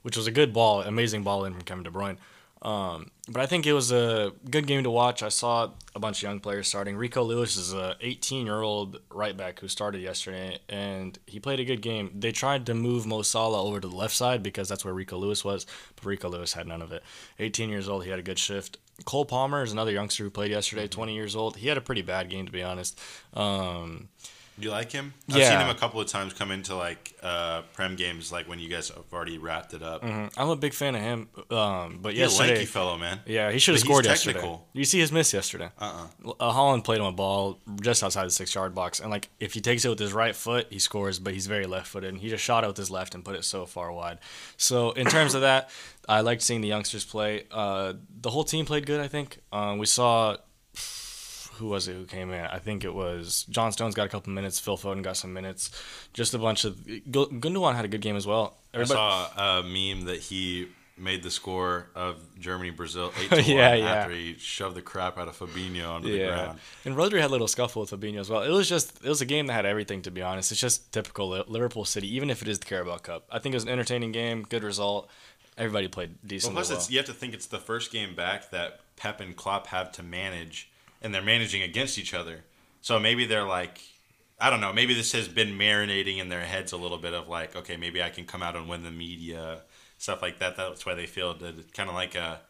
which was a good ball, amazing ball in from Kevin De Bruyne. Um, but I think it was a good game to watch. I saw a bunch of young players starting. Rico Lewis is a 18 year old right back who started yesterday, and he played a good game. They tried to move Mo Salah over to the left side because that's where Rico Lewis was, but Rico Lewis had none of it. 18 years old, he had a good shift. Cole Palmer is another youngster who played yesterday, 20 years old. He had a pretty bad game to be honest. Um, Do you like him? I've Yeah. seen him a couple of times come into like uh, prem games, like when you guys have already wrapped it up. Mhm. I'm a big fan of him. Um, but He's a lanky fellow, man. yeah, he should have scored yesterday. You see his miss yesterday. Uh uh Uh, Haaland played him a ball just outside the six yard box, and like if he takes it with his right foot, he scores. But he's very left footed, and he just shot it with his left and put it so far wide. So in terms of that, I liked seeing the youngsters play. Uh, the whole team played good. I think um, we saw who was it who came in? I think it was John Stones got a couple minutes. Phil Foden got some minutes. Just a bunch of Gundogan had a good game as well. I saw a meme that he made the score of Germany Brazil eight (laughs) to one yeah. after he shoved the crap out of Fabinho onto the ground. And Rodri had a little scuffle with Fabinho as well. It was just it was a game that had everything to be honest. It's just typical Liverpool City, even if it is the Carabao Cup. I think it was an entertaining game, good result. Everybody played Well, plus, well. it's, you have to think it's the first game back that Pep and Klopp have to manage, and they're managing against each other. So maybe they're like, I don't know. Maybe this has been marinating in their heads a little bit of like, okay, maybe I can come out and win the media stuff like that. That's why they feel that kind of like a.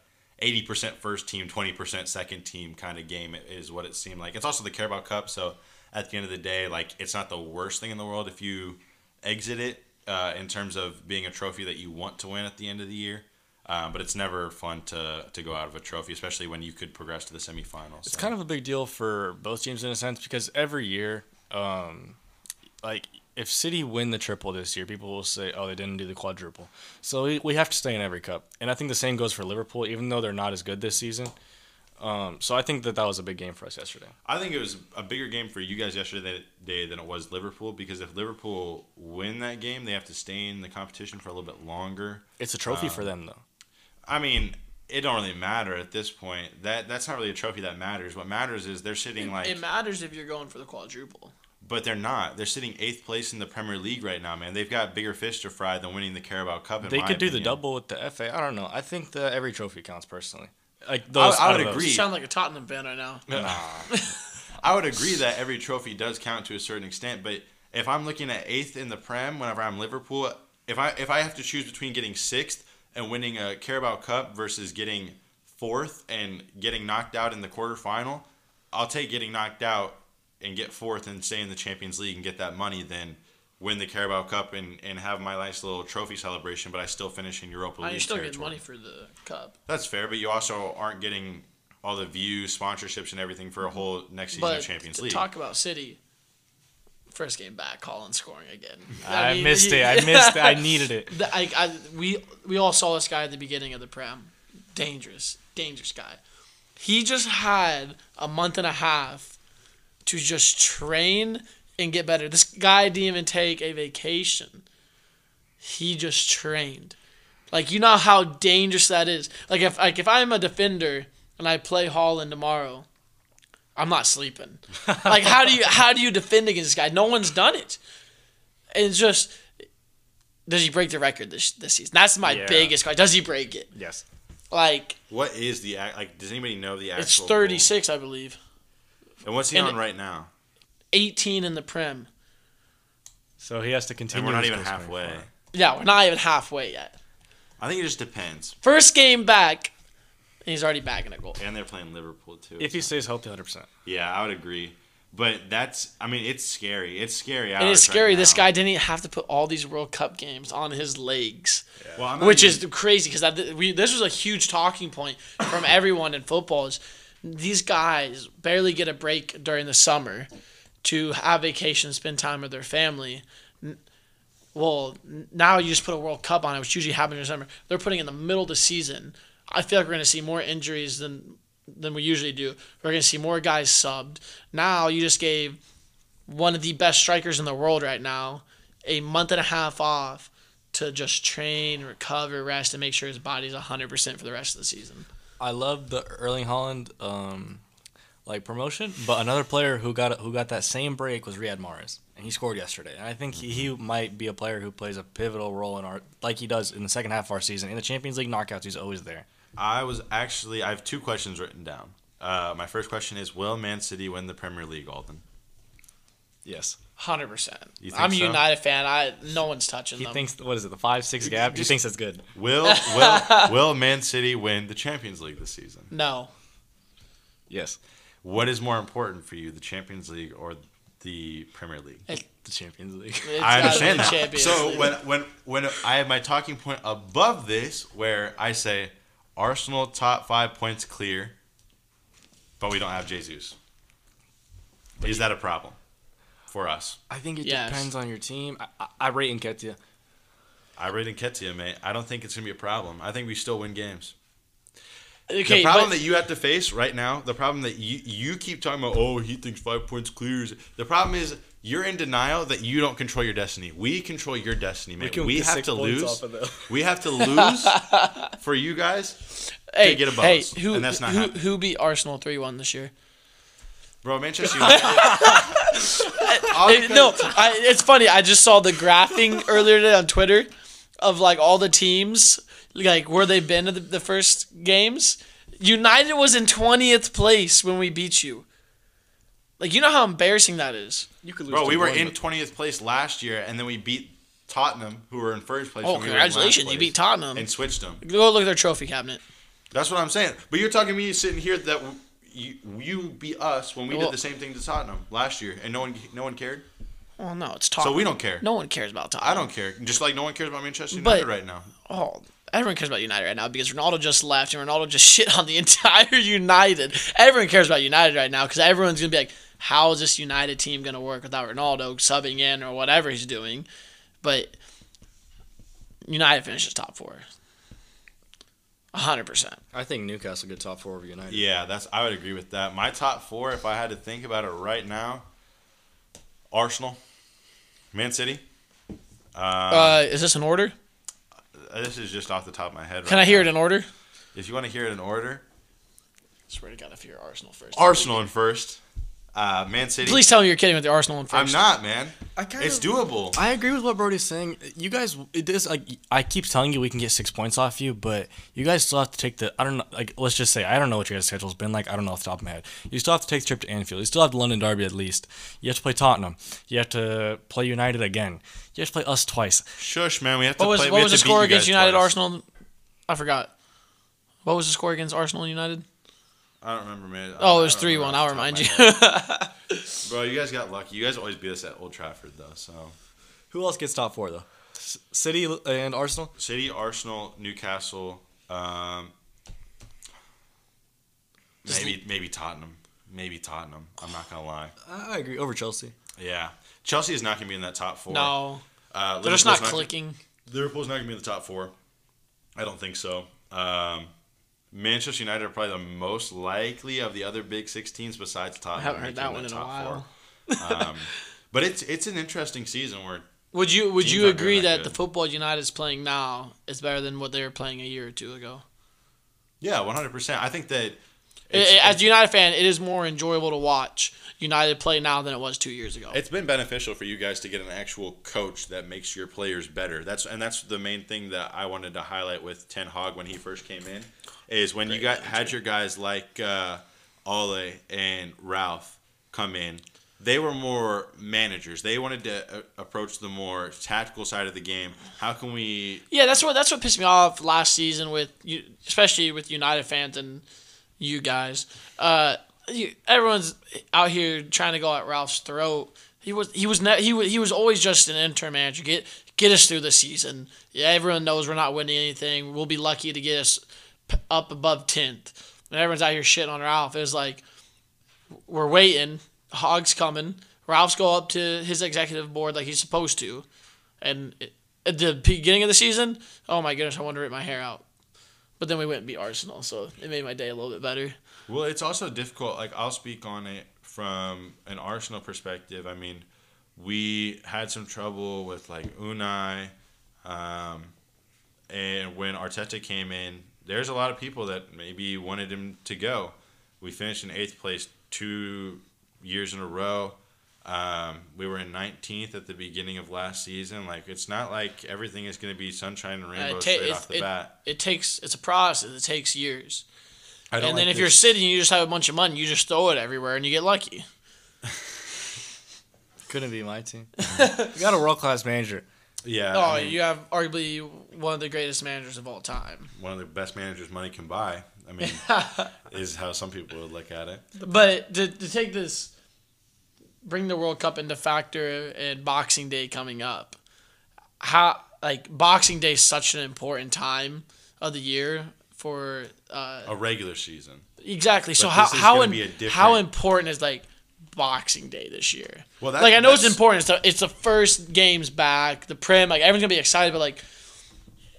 80% first team, 20% second team kind of game is what it seemed like. It's also the Carabao Cup, so at the end of the day, like it's not the worst thing in the world if you exit it uh, in terms of being a trophy that you want to win at the end of the year. Um, but it's never fun to, to go out of a trophy, especially when you could progress to the semifinals. It's kind of a big deal for both teams in a sense because every year, um, like if City win the triple this year, people will say, "Oh, they didn't do the quadruple." So we, we have to stay in every cup, and I think the same goes for Liverpool, even though they're not as good this season. Um, so I think that that was a big game for us yesterday. I think it was a bigger game for you guys yesterday day than it was Liverpool because if Liverpool win that game, they have to stay in the competition for a little bit longer. It's a trophy Uh, for them though. I mean, it don't really matter at this point. That that's not really a trophy that matters. What matters is they're sitting like it matters if you're going for the quadruple. But they're not. They're sitting eighth place in the Premier League right now, man. They've got bigger fish to fry than winning the Carabao Cup. In They my could do the double with the FA. I don't know. I think that every trophy counts personally. Like I- those, I out would agree. You sound like a Tottenham fan right now. Nah. (laughs) I would agree that every trophy does count to a certain extent, but if I'm looking at eighth in the Prem, whenever I'm Liverpool, if I if I have to choose between getting sixth and winning a Carabao Cup versus getting fourth and getting knocked out in the quarterfinal, I'll take getting knocked out and get fourth and stay in the Champions League and get that money than win the Carabao Cup and, and have my nice little trophy celebration, but I still finish in Europa League. you still get territory. money for the cup. That's fair, but you also aren't getting all the views, sponsorships, and everything for a whole next season But of Champions to League. talk about City, first game back, Colin scoring again. (laughs) I, mean, missed he- it. I missed it. I (laughs) needed it. The- I, I, we we all saw this guy at the beginning of the prem. Dangerous, dangerous guy. He just had a month and a half to just train and get better. This guy didn't even take a vacation. He just trained. Like you know how dangerous that is. Like if like if I'm a defender and I play Haaland tomorrow, I'm not sleeping. like how do you how do you defend against this guy? No one's done it. And it's just does he break the record this this season? That's my Yeah. biggest question. Does he break it? Yes. Like what is the act? Like, does anybody know the actual? it's goal? 36, I believe. And what's he and on right now? 18 in the Prem. So he has to continue. And we're not even halfway. Yeah, we're not even halfway yet. I think it just depends. First game back, and he's already bagging a goal. And they're playing Liverpool too. If he so- stays healthy, 100. percent yeah, I would agree. But that's, I mean, it's scary. It's scary. It's scary. This guy didn't even have to put all these World Cup games on his legs, well, I'm which even- is crazy because this was a huge talking point from (coughs) everyone in football. Is these guys barely get a break during the summer to have vacation, spend time with their family. Well, now you just put a World Cup on it, which usually happens in December. They're putting in the middle of the season. I feel like we're going to see more injuries than than we usually do. We're going to see more guys subbed. Now you just gave one of the best strikers in the world right now a month and a half off to just train, recover, rest, and make sure his body's 100% for the rest of the season. I love the Erling Haaland um, like promotion, but another player who got who got that same break was Riyad Mahrez, and he scored yesterday. And I think he, he might be a player who plays a pivotal role in our like he does in the second half of our season in the Champions League knockouts. He's always there. I was actually, I have two questions written down. Uh, my first question is Will Man City win the Premier League, Alden? Yes, 100%. I'm a so? United fan. I No one's touching he them. thinks what is it the five six gap? He just- thinks that's good. Will, (laughs) will, will Man City win the Champions League this season? no. Yes, What is more important for you, the Champions League or the Premier League. The Champions League. It's I gotta understand that. Champions So League. when when when I have my talking point above this, where I say Arsenal top five points clear, but we don't have Jesus, is that a problem for us? I think it Yes. depends on your team. I, I, I rate Nketiah. I rate Nketiah, mate. I don't think it's gonna be a problem. I think we still win games. okay, the problem but- that you have to face right now, the problem that you you keep talking about, oh, he thinks five points clears. The problem is you're in denial that you don't control your destiny. We control your destiny, man. (laughs) We, have to lose. We have to lose for you guys, hey, get above hey, us, who, and that's not who, happening. who beat Arsenal three one this year? bro. Manchester (laughs) United. Because- no, I, it's funny. I just saw the graphing (laughs) earlier today on Twitter of like all the teams, like where they've been in the, the first games. United was in twentieth place when we beat you. Like you know how embarrassing that is. You could lose. bro, we were in twentieth place last year, and then we beat Tottenham, who were in first place. Oh, we congratulations! You beat Tottenham. and switched them. Go look at their trophy cabinet. That's what I'm saying. But you're talking to me sitting here that you you beat us when we Well- did the same thing to Tottenham last year, and no one no one cared. Well, no, it's Tottenham. So we don't care. No one cares about Tottenham. I don't care. Just like no one cares about Manchester But- United right now. Oh, everyone cares about United right now because Ronaldo just left and Ronaldo just (laughs) shit on the entire United. Everyone cares about United right now because everyone's gonna be like, "How is this United team gonna work without Ronaldo subbing in or whatever he's doing?" But United finishes top four. hundred percent. I think Newcastle get top four over United. Yeah, that's I would agree with that. My top four, if I had to think about it right now, Arsenal, Man City. Uh, is this in order? This is just off the top of my head. Can right I hear it in order? If you want to hear it in order, swear to God, if you're Arsenal first. Arsenal in first, uh, Man City. Please tell me you're kidding with the Arsenal in 1st I'm not, man. I kind It's doable. I agree with what Brody's saying. You guys, it is like I keep telling you we can get six points off you, but you guys still have to take the. I don't know. Like let's just say I don't know what your guys' schedule's been like. I don't know off the top of my head. You still have to take the trip to Anfield. You still have the London Derby at least. You have to play Tottenham. You have to play United again. You have to play us twice. Shush, man. We have to What was play. we what have was the to score against United twice. Arsenal? I forgot. What was the score against Arsenal and United? I don't remember, man. Oh, it was three one. I'll remind you. (laughs) Bro, you guys got lucky. You guys always beat us at Old Trafford, though. So Who else gets top four though? S- City and Arsenal. City, Arsenal, Newcastle, um, Just maybe maybe Tottenham, maybe Tottenham. I'm not gonna lie. I agree over Chelsea. Yeah, Chelsea is not gonna be in that top four. no, uh, they're just Liverpool's not clicking. Liverpool's not gonna be in the top four. I don't think so. Um, Manchester United are probably the most likely of the other big six teams besides I Tottenham. haven't heard that one in a while. Um, (laughs) but it's it's an interesting season where Would you would you agree that that the football United is playing now is better than what they were playing a year or two ago? yeah, 100. percent I think that it's- As a United fan, it is more enjoyable to watch United play now than it was two years ago. It's been beneficial for you guys to get an actual coach that makes your players better. That's and that's the main thing that I wanted to highlight with Ten Hag when he first came in, is when you got had your guys like uh, Ole and Ralf come in. They were more managers. They wanted to uh, approach the more tactical side of the game. How can we? Yeah, that's what that's what pissed me off last season with you, especially with United fans and you guys. Uh, you, everyone's out here trying to go at Ralf's throat. He was he was ne- he was he was always just an interim manager. Get get us through the season. Yeah, everyone knows we're not winning anything. We'll be lucky to get us up above tenth. And everyone's out here shitting on Ralf. It was like we're waiting. Hag's coming. Ralf's go up to his executive board like he's supposed to, and at the beginning of the season, oh my goodness, I wanted to rip my hair out. But then we went and beat Arsenal, so it made my day a little bit better. Well, it's also difficult. Like I'll speak on it from an Arsenal perspective. I mean, we had some trouble with like Unai, um, and when Arteta came in, there's a lot of people that maybe wanted him to go. We finished in eighth place two years in a row. Um, we were in 19th at the beginning of last season. Like it's not like everything is going to be sunshine and Uh, rainbows ta- straight it- off the it- bat. It takes it's a process. It takes years. I And then if you're sitting, you just have a bunch of money. You just throw it everywhere, and you get lucky. (laughs) Couldn't be my team. (laughs) you got a world class manager. Yeah, Oh, I mean- you have arguably one of the greatest managers of all time. one of the best managers money can buy. I mean, (laughs) is how some people would look at it. But to, to take this bring the World Cup into factor and Boxing Day coming up. How like Boxing Day is such an important time of the year for uh, A regular season. exactly. So how how in, be a how important is like Boxing Day this year? Well, that- like I know it's important. It's the, it's the first games back. The Prem, like everyone's gonna be excited, but like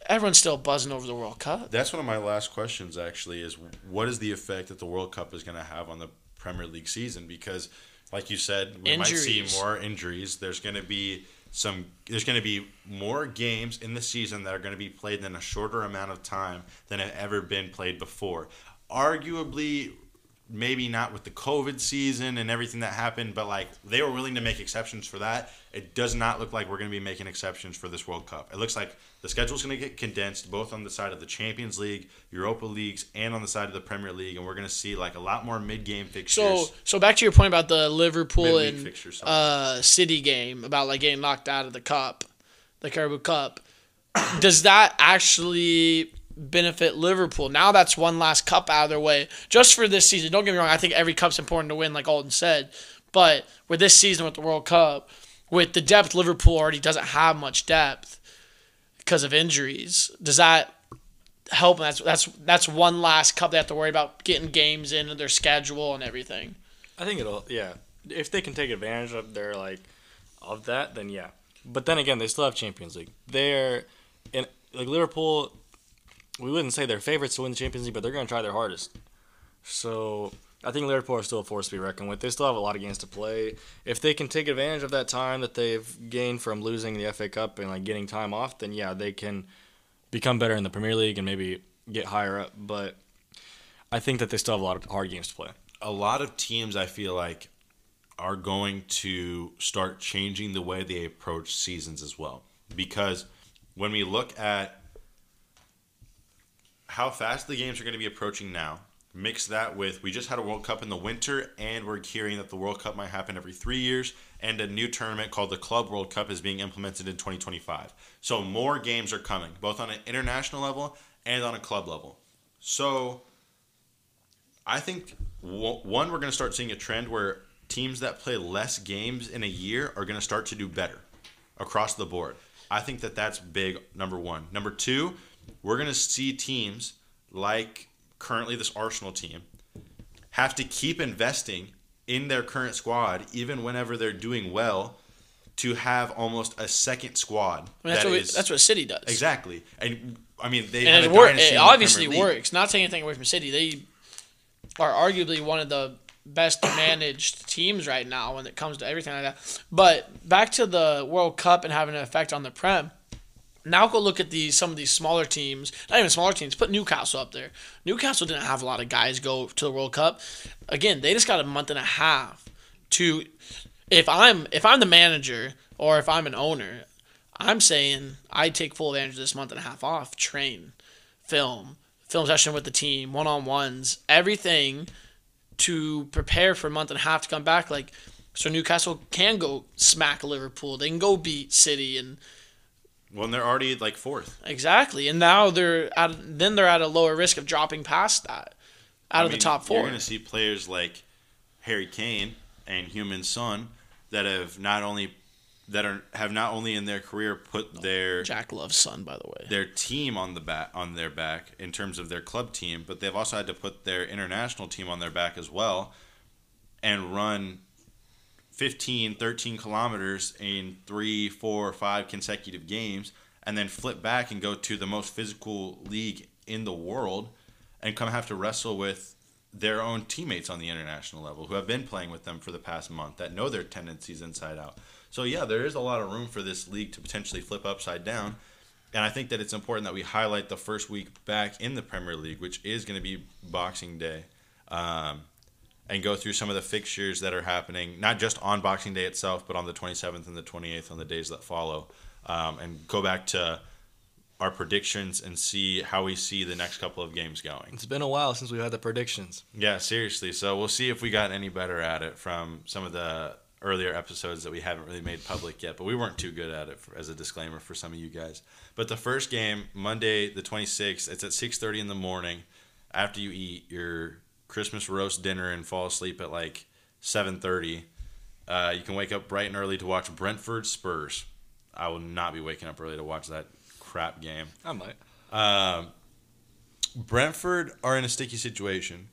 everyone's still buzzing over the World Cup. That's one of my last questions. Actually, is what is the effect that the World Cup is going to have on the Premier League season? Because, like you said, we might see more injuries. There's to be some. There's going to be more games in the season that are going to be played in a shorter amount of time than have ever been played before. Arguably, maybe not with the COVID season and everything that happened, but like they were willing to make exceptions for that. It does not look like we're going to be making exceptions for this World Cup. It looks like the schedule's going to get condensed both on the side of the Champions League, Europa Leagues, and on the side of the Premier League, and we're going to see like a lot more mid-game fixtures. So so back to your point about the Liverpool Midweek and fixtures, uh, City game about like getting knocked out of the cup, the Carabao Cup. Does that actually benefit Liverpool? Now that's one last cup out of their way just for this season. Don't get me wrong. I think every cup's important to win, like Alden said. But with this season with the World Cup, with the depth Liverpool already doesn't have much depth because of injuries. Does that help? That's that's that's one last cup they have to worry about getting games into their schedule and everything. I think it'll yeah. If they can take advantage of their like of that, then yeah. But then again, they still have Champions League. They're in like Liverpool. We wouldn't say they're favorites to win the Champions League, but they're going to try their hardest. So I think Liverpool are still a force to be reckoned with. They still have a lot of games to play. If they can take advantage of that time that they've gained from losing the FA Cup and like getting time off, then yeah, they can become better in the Premier League and maybe get higher up. But I think that they still have a lot of hard games to play. a lot of teams I feel like are going to start changing the way they approach seasons as well. Because when we look at how fast the games are going to be approaching now, mix that with we just had a World Cup in the winter and we're hearing that the World Cup might happen every 3 years and a new tournament called the Club World Cup is being implemented in 2025. So more games are coming, both on an international level and on a club level. So I think one, we're going to start seeing a trend where teams that play less games in a year are going to start to do better across the board. I think that that's big. Number one. Number two, we're going to see teams like currently this Arsenal team have to keep investing in their current squad, even whenever they're doing well, to have almost a second squad. I mean, that's that what we, is- that's what City does. exactly. And I mean, they And it, work, it obviously works. Not taking anything away from City, they are arguably one of the best (coughs) managed teams right now when it comes to everything like that. But back to the World Cup and having an effect on the Prem. Now go look at these some of these smaller teams, not even smaller teams. Put Newcastle up there. Newcastle didn't have a lot of guys go to the World Cup. Again, they just got a month and a half to. If I'm if I'm the manager or if I'm an owner, I'm saying I take full advantage of this month and a half off. Train, film, film session with the team, one on ones, everything to prepare for a month and a half to come back. Like, so Newcastle can go smack Liverpool. They can go beat City and When they're already like fourth. exactly. And now they're at then they're at a lower risk of dropping past that out I of mean, the top four. You're going to see players like Harry Kane and Heung-min Son that have not only that are have not only in their career put their Jack loves Son, by the way. their team on the back on their back in terms of their club team, but they've also had to put their international team on their back as well and run 15, 13 kilometers in three, four, five consecutive games, and then flip back and go to the most physical league in the world and come have to wrestle with their own teammates on the international level who have been playing with them for the past month that know their tendencies inside out. So yeah, there is a lot of room for this league to potentially flip upside down. And I think that it's important that we highlight the first week back in the Premier League, which is going to be Boxing Day, um, and go through some of the fixtures that are happening, not just on Boxing Day itself, but on the 27th and the 28th on the days that follow, um, and go back to our predictions and see how we see the next couple of games going. It's been a while since we've had the predictions. Yeah, seriously. So we'll see if we got any better at it from some of the earlier episodes that we haven't really made public yet, but we weren't too good at it for, as a disclaimer for some of you guys. But the first game, Monday the 26th, it's at 6:30 in the morning after you eat your Christmas roast dinner and fall asleep at like 7:30. Uh, you can wake up bright and early to watch Brentford Spurs. I will not be waking up early to watch that crap game. I might. Um, Brentford are in a sticky situation.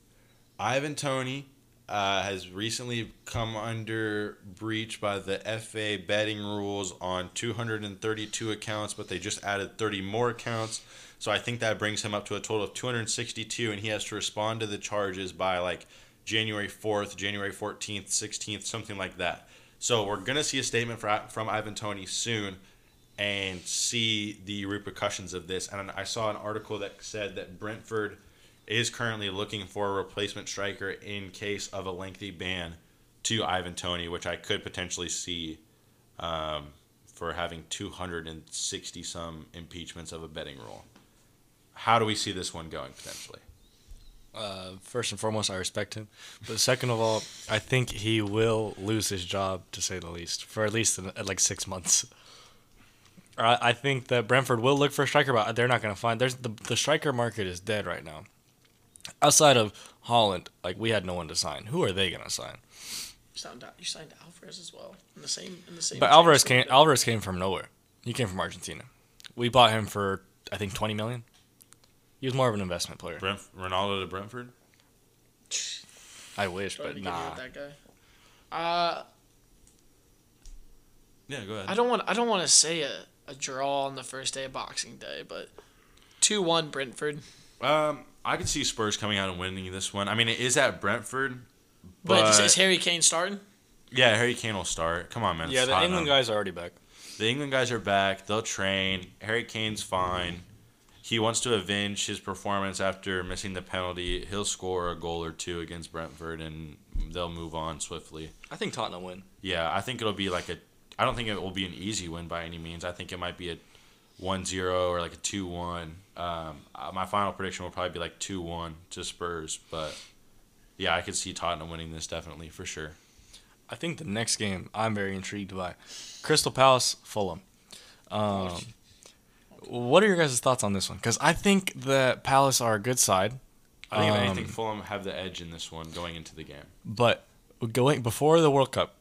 Ivan Toney uh, has recently come under breach by the FA betting rules on 232 accounts, but they just added 30 more accounts. So I think that brings him up to a total of 262, and he has to respond to the charges by like January 4th, January 14th, 16th, something like that. So we're gonna see a statement from Ivan Toney soon, and see the repercussions of this. And I saw an article that said that Brentford is currently looking for a replacement striker in case of a lengthy ban to Ivan Toney, which I could potentially see um, for having 260 some impeachments of a betting rule. How do we see this one going potentially? Uh, first and foremost, I respect him. But second of all, I think he will lose his job, to say the least, for at least uh, like six months. I I think that Brentford will look for a striker, but they're not going to find. There's the the striker market is dead right now. Outside of Haaland, like we had no one to sign. Who are they going to sign? You signed, you signed Alvarez as well in the same in the same. But Alvarez came. Alvarez came from nowhere. He came from Argentina. We bought him for I think twenty million. He was more of an investment player. Brent, Ronaldo to Brentford? I wish, Tried to but get nah. with that guy. Uh, Yeah, go ahead. I don't want I don't want to say a, a draw on the first day of Boxing Day, but two one Brentford. Um, I could see Spurs coming out and winning this one. I mean, it is at Brentford, But, but, is Harry Kane starting? yeah, Harry Kane will start. Come on, man. Yeah, the Tottenham. England guys are already back. The England guys are back. They'll train. Harry Kane's fine. He wants to avenge his performance after missing the penalty. He'll score a goal or two against Brentford, and they'll move on swiftly. I think Tottenham win. Yeah, I think it'll be like a. I don't think it will be an easy win by any means. I think it might be a 1-0 or like a 2-1. Um, uh, my final prediction will probably be like 2-1 to Spurs, but yeah, I could see Tottenham winning this definitely for sure. I think the next game I'm very intrigued by Crystal Palace, Fulham. Um, what are your guys' thoughts on this one? Because I think the Palace are a good side, I think if Um, anything, Fulham have the edge in this one going into the game. but going before the World Cup,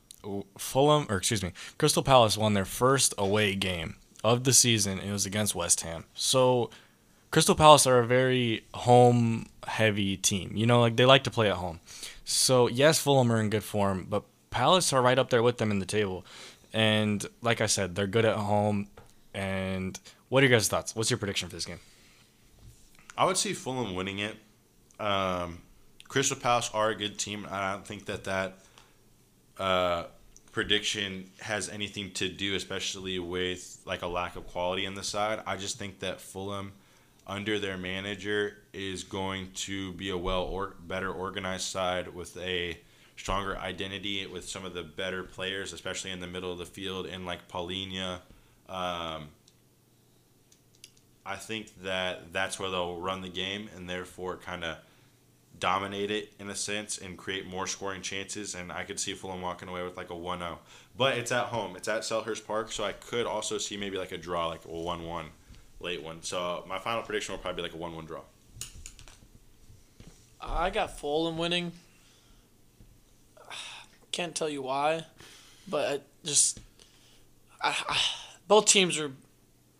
Fulham or excuse me, Crystal Palace won their first away game of the season. It was against West Ham. So Crystal Palace are a very home heavy team. You know, like they like to play at home. So yes, Fulham are in good form, but Palace are right up there with them in the table. And like I said, they're good at home. And what are your guys' thoughts? What's your prediction for this game? I would see Fulham winning it. Um, Crystal Palace are a good team. I don't think that that uh, prediction has anything to do, especially with like a lack of quality on the side. I just think that Fulham, under their manager, is going to be a well or better organized side with a stronger identity with some of the better players, especially in the middle of the field, and like Palhinha. Um, I think that that's where they'll run the game and therefore kind of dominate it in a sense and create more scoring chances. And I could see Fulham walking away with like a 1 0. But it's at home, it's at Selhurst Park, so I could also see maybe like a draw, like a 1 1 late one. So my final prediction will probably be like a 1 1 draw. I got Fulham winning. Can't tell you why, but I just I, I, both teams are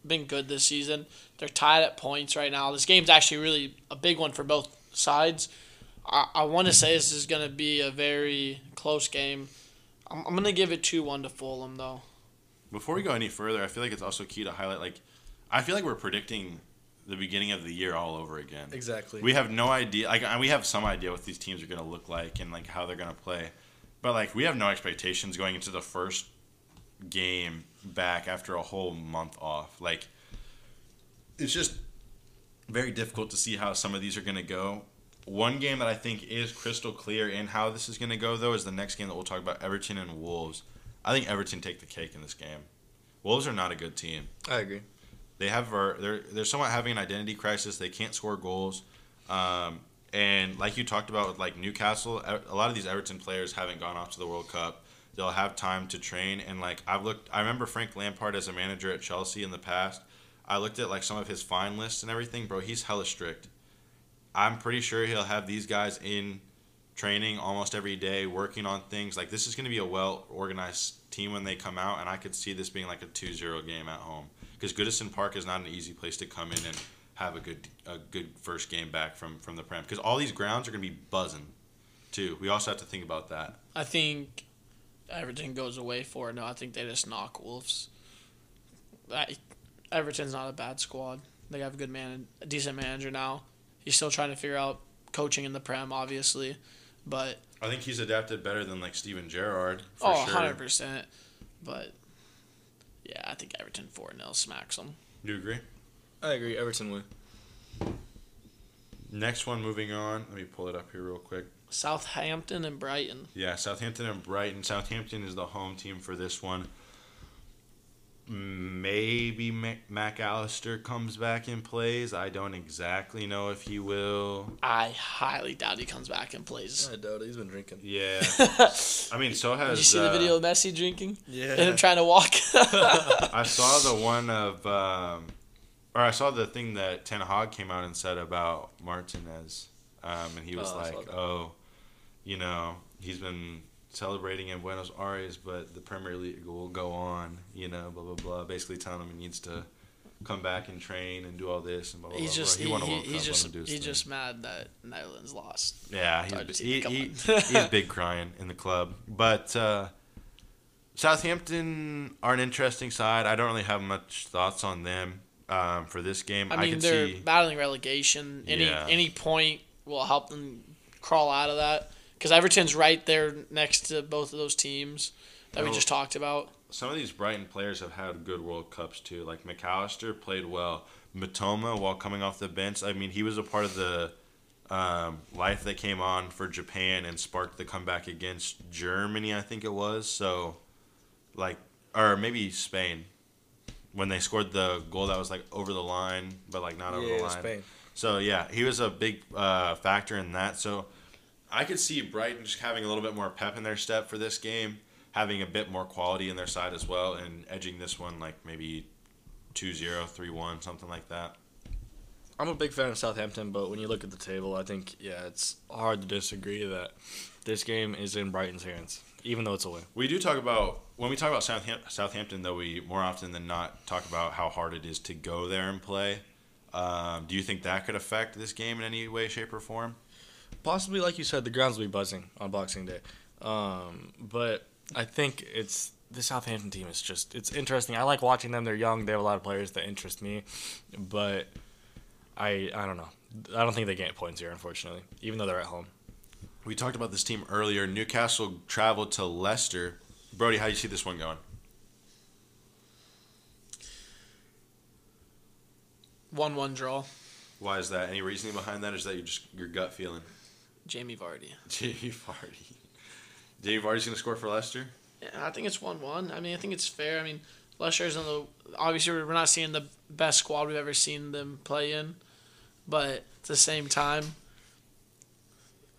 been good this season. They're tied at points right now. This game's actually really a big one for both sides. I, I want to say this is going to be a very close game. I'm, I'm going to give it 2 1 to Fulham, though. Before we go any further, I feel like it's also key to highlight like, I feel like we're predicting the beginning of the year all over again. Exactly. We have no idea. Like we have some idea what these teams are going to look like and like how they're going to play, but like we have no expectations going into the first game back after a whole month off. Like it's just very difficult to see how some of these are going to go. One game that I think is crystal clear in how this is going to go though is the next game that we'll talk about Everton and Wolves. I think Everton take the cake in this game. Wolves are not a good team I agree. they have they're they're somewhat having an identity crisis. They can't score goals, um, and like you talked about with like Newcastle, a lot of these Everton players haven't gone off to the World Cup. They'll have time to train, and like I've looked, I remember Frank Lampard as a manager at Chelsea in the past. I looked at like some of his fine lists and everything, bro. He's hella strict. I'm pretty sure he'll have these guys in training almost every day, working on things. Like this is going to be a well organized team when they come out, and I could see this being like a 2-0 game at home because Goodison Park is not an easy place to come in and have a good a good first game back from from the prem because all these grounds are going to be buzzing too. We also have to think about that. I think Everton goes away for it. No, I think they just knock Wolves. I, Everton's not a bad squad. They have a good man, a decent manager now. He's still trying to figure out coaching in the Prem, obviously, but I think he's adapted better than like Steven Gerrard for oh, sure. 100 percent. But yeah, I think Everton four 0 smacks them. Do you agree? I agree. Everton win. Next one, moving on. Let me pull it up here real quick. Southampton and Brighton. Yeah, Southampton and Brighton. Southampton is the home team for this one. Maybe Mac- McAllister comes back and plays. I don't exactly know if he will. I highly doubt he comes back and plays. I doubt it. He's been drinking. Yeah, (laughs) I mean, so has. Did you see uh, the video of Messi drinking Yeah. and him trying to walk? (laughs) I saw the (laughs) one of, um, or I saw the thing that Ten Hag came out and said about Martinez, um, and he was Oh, like, "Oh, you know, he's been celebrating in Buenos Aires, but the Premier League will go on, you know, blah blah blah." Basically telling him he needs to come back and train and do all this and blah blah. he's blah. just Bro, he, a he, he's just he's thing. just mad that Netherlands lost. Yeah, he's, he, he, (laughs) he's big crying in the club. But uh, Southampton are an interesting side. I don't really have much thoughts on them um, for this game. I I, mean, could they're see. battling relegation. Any Yeah. any point will help them crawl out of that because Everton's right there next to both of those teams that we just talked about. Some of these Brighton players have had good World Cups too. Like Mac Allister played well. Mitoma, while coming off the bench, I mean, he was a part of the um, life that came on for Japan and sparked the comeback against Germany, I think it was. So, like, or maybe Spain, when they scored the goal that was like over the line, but like not over the yeah, line. Spain. So yeah, he was a big uh, factor in that. So I could see Brighton just having a little bit more pep in their step for this game, having a bit more quality in their side as well, and edging this one like maybe 2-0, 3-1, something like that. I'm a big fan of Southampton, but when you look at the table, I think yeah, it's hard to disagree that this game is in Brighton's hands, even though it's away. We do talk about when we talk about Southam- Southampton, though. We more often than not talk about how hard it is to go there and play. Um, do you think that could affect this game in any way, shape, or form? Possibly, like you said, the grounds will be buzzing on Boxing Day. Um, but I think it's the Southampton team is just it's interesting. I like watching them. They're young. They have a lot of players that interest me, but I I don't know. I don't think they get points here, unfortunately, even though they're at home. We talked about this team earlier. Newcastle traveled to Leicester. Brody, how do you see this one going? One one draw. Why is that? Any reasoning behind that? Or is that you just your gut feeling? Jamie Vardy. (laughs) Jamie Vardy. Jamie Vardy's going to score for Leicester. Yeah, I think it's one one. I mean, I think it's fair. I mean, Leicester's in the obviously we're not seeing the best squad we've ever seen them play in, but at the same time,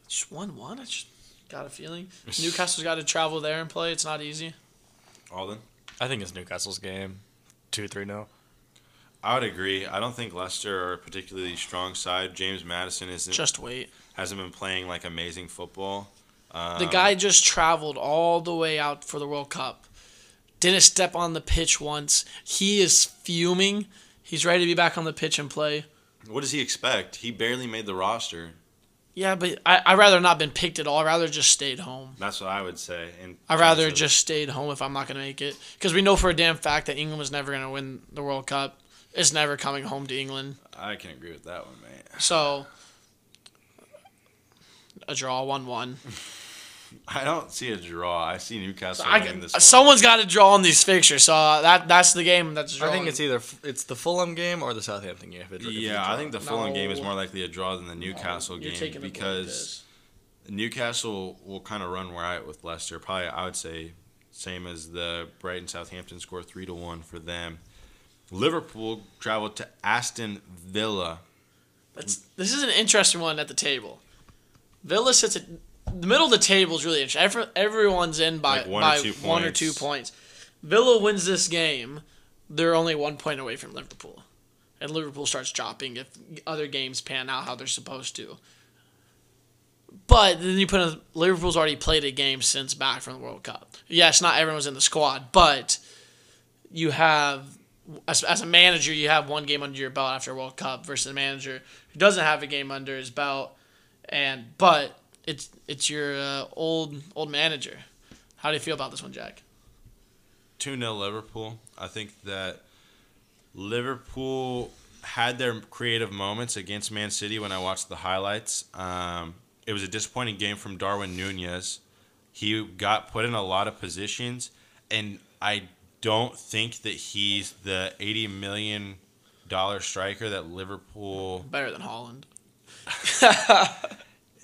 just one one. I just got a feeling (laughs) Newcastle's got to travel there and play. It's not easy. Alden. I think it's Newcastle's game, two three no. I would agree. I don't think Leicester are a particularly strong side. James Maddison isn't Just wait. Hasn't been playing like amazing football. Um, The guy just traveled all the way out for the World Cup. Didn't step on the pitch once. He is fuming. He's ready to be back on the pitch and play. What does he expect? He barely made the roster. Yeah, but I I rather not been picked at all. I rather just stayed home. That's what I would say. And I'd rather just stayed home if I'm not gonna make it, because we know for a damn fact that England was never gonna win the World Cup. It's never coming home to England. I can agree with that one, man. So a draw, one one. (laughs) I don't see a draw. I see Newcastle I, winning this one. someone's got to draw on these fixtures, so uh, that that's the game that's I think it's either it's the Fulham game or the Southampton game. If it, if yeah, I think the Fulham game is more likely a draw than the Newcastle You're game because Newcastle will kind of run riot with Leicester. Probably, I would say, same as the Brighton Southampton score three to one for them. Liverpool traveled to Aston Villa. That's, this is an interesting one at the table. Villa sits at the middle of the table is really interesting. Every, everyone's in by, Like one or by two one or points. two points. Villa wins this game. They're only one point away from Liverpool. And Liverpool starts dropping if other games pan out how they're supposed to. But then you put in Liverpool's already played a game since back from the World Cup. Yes, not everyone was in the squad, but you have as, as a manager, you have one game under your belt after a World Cup versus a manager who doesn't have a game under his belt, and but it's it's your uh, old old manager. How do you feel about this one, Jack? 2 0 Liverpool. I think that Liverpool had their creative moments against Man City when I watched the highlights. Um, it was a disappointing game from Darwin Nunez. He got put in a lot of positions, and I don't think that he's the eighty million dollar striker that Liverpool. Better than Haaland. (laughs)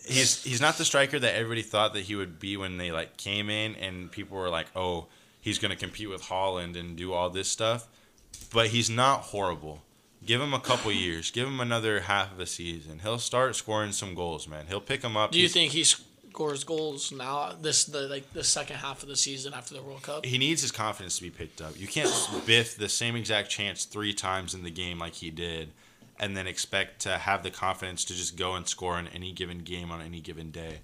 He's he's not the striker that everybody thought that he would be when they like came in, and people were like, "Oh, he's going to compete with Haaland and do all this stuff." But he's not horrible. Give him a couple (sighs) years. Give him another half of a season. He'll start scoring some goals, man. He'll pick them up. Do you He's- think he scores goals now? This the like the second half of the season after the World Cup. he needs his confidence to be picked up. You can't (sighs) biff the same exact chance three times in the game like he did, and then expect to have the confidence to just go and score in any given game on any given day.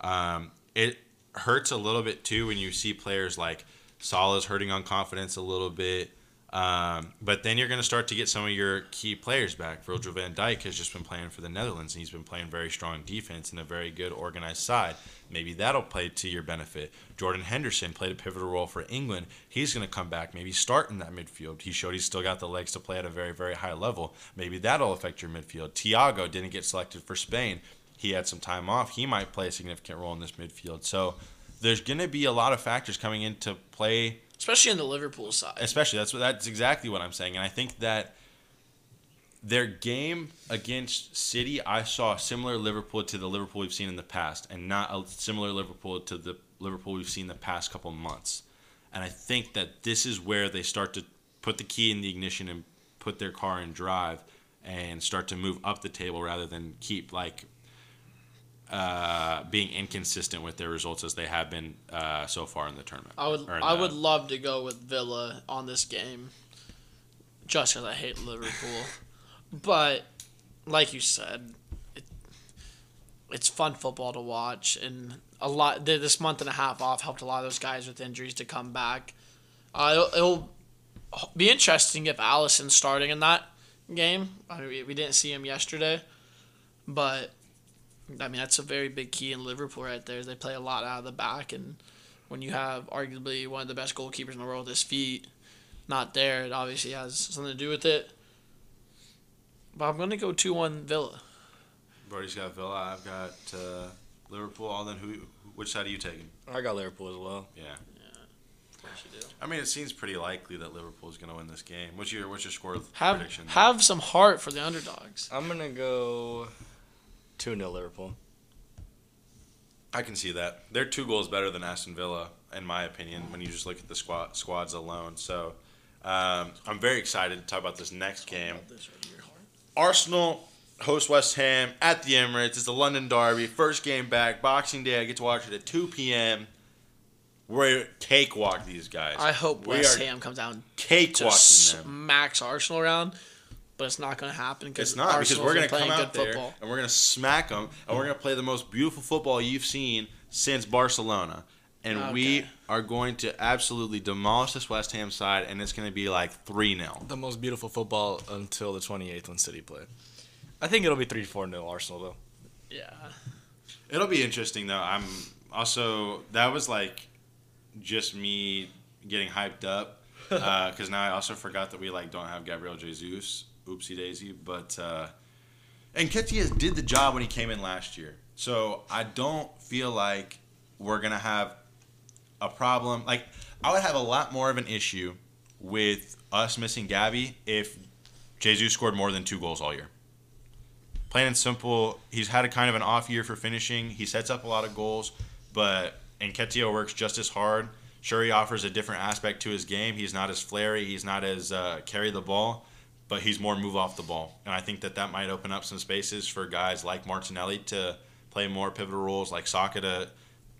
Um, it hurts a little bit too when you see players like Salah's hurting on confidence a little bit. Um, but then you're going to start to get some of your key players back. Virgil van Dijk has just been playing for the Netherlands, and he's been playing very strong defense and a very good organized side. Maybe that'll play to your benefit. Jordan Henderson played a pivotal role for England. He's going to come back, maybe start in that midfield. He showed he's still got the legs to play at a very, very high level. Maybe that'll affect your midfield. Thiago didn't get selected for Spain. He had some time off. He might play a significant role in this midfield. So there's going to be a lot of factors coming into play especially in the Liverpool side. especially that's what that's exactly what I'm saying, and I think that their game against City, I saw similar Liverpool to the Liverpool we've seen in the past, and not a similar Liverpool to the Liverpool we've seen the past couple months. And I think that this is where they start to put the key in the ignition and put their car in drive and start to move up the table rather than keep like uh, being inconsistent with their results as they have been uh, so far in the tournament. I would I the- would love to go with Villa on this game, just because I hate Liverpool. (laughs) but like you said, it, it's fun football to watch, and a lot th- this month and a half off helped a lot of those guys with injuries to come back. Uh, it'll, it'll be interesting if Alisson's starting in that game. I mean, we, we didn't see him yesterday, but I mean that's a very big key in Liverpool right there. They play a lot out of the back, and when you have arguably one of the best goalkeepers in the world, his feet not there, it obviously has something to do with it. But I'm gonna go two one Villa. Brody's got Villa. I've got uh, Liverpool. All then, who? Which side are you taking? I got Liverpool as well. Yeah. Of course you do. I mean, it seems pretty likely that Liverpool is going to win this game. What's your What's your score Have prediction? have some heart for the underdogs. I'm gonna go two 0 Liverpool. I can see that. They're two goals better than Aston Villa, in my opinion, when you just look at the squad squads alone. So, um, I'm very excited to talk about this next game. This right. Arsenal host West Ham at the Emirates. It's the London Derby. First game back. Boxing Day. I get to watch it at 2 p.m. We're cakewalk these guys. I hope We West are Ham comes down cakewalking to them. smacks Arsenal around, but it's not going to happen because It's not because we're going gonna to come good out there football. and we're gonna smack them and we're gonna play the most beautiful football you've seen since Barcelona, and we are going to absolutely demolish this West Ham side, and it's gonna be like three 0 The most beautiful football until the 28th when City play. I think it'll be 3 4 0 Arsenal, though. Yeah, It'll be interesting though. I'm also that was like just me getting hyped up (laughs) uh, because now I also forgot that we like don't have Gabriel Jesus. Oopsie daisy, but uh, and Ketia did the job when he came in last year. So I don't feel like we're gonna have a problem. Like I would have a lot more of an issue with us missing Gabby if Jesus scored more than two goals all year. Plain and simple, he's had a kind of an off year for finishing. He sets up a lot of goals, but Nketiah works just as hard. Sure, he offers a different aspect to his game. He's not as flary. He's not as uh, carry the ball, but he's more move off the ball. And I think that that might open up some spaces for guys like Martinelli to play more pivotal roles, like Saka to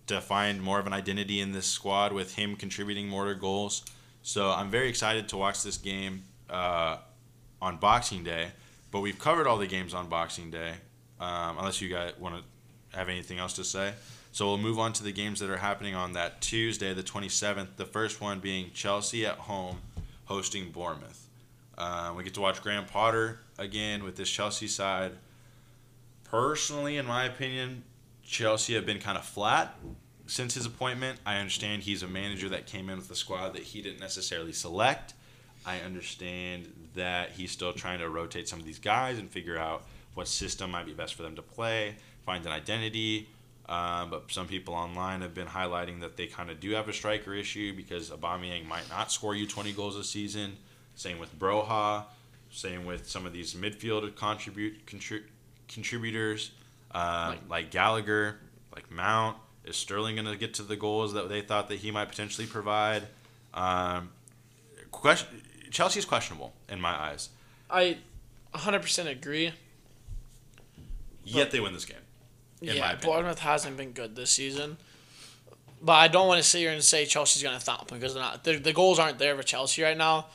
to find more of an identity in this squad with him contributing more to goals. So I'm very excited to watch this game uh, on Boxing Day. But we've covered all the games on Boxing Day, um, unless you guys want to have anything else to say. So we'll move on to the games that are happening on that Tuesday, the 27th. The first one being Chelsea at home hosting Bournemouth. Uh, we get to watch Graham Potter again with this Chelsea side. Personally, in my opinion, Chelsea have been kind of flat since his appointment. I understand he's a manager that came in with a squad that he didn't necessarily select. I understand that he's still trying to rotate some of these guys and figure out what system might be best for them to play, find an identity. Um, but some people online have been highlighting that they kind of do have a striker issue because Aubameyang might not score you 20 goals a season. Same with Broja. Same with some of these midfield contribute contrib- contributors um, like, like Gallagher, like Mount. Is Sterling going to get to the goals that they thought that he might potentially provide? Um, question, Chelsea's questionable in my eyes. I 100% agree. Yet they win this game. yeah, Bournemouth hasn't been good this season. But I don't want to sit here and say Chelsea's going to thump because they're not. They're, the goals aren't there for Chelsea right now.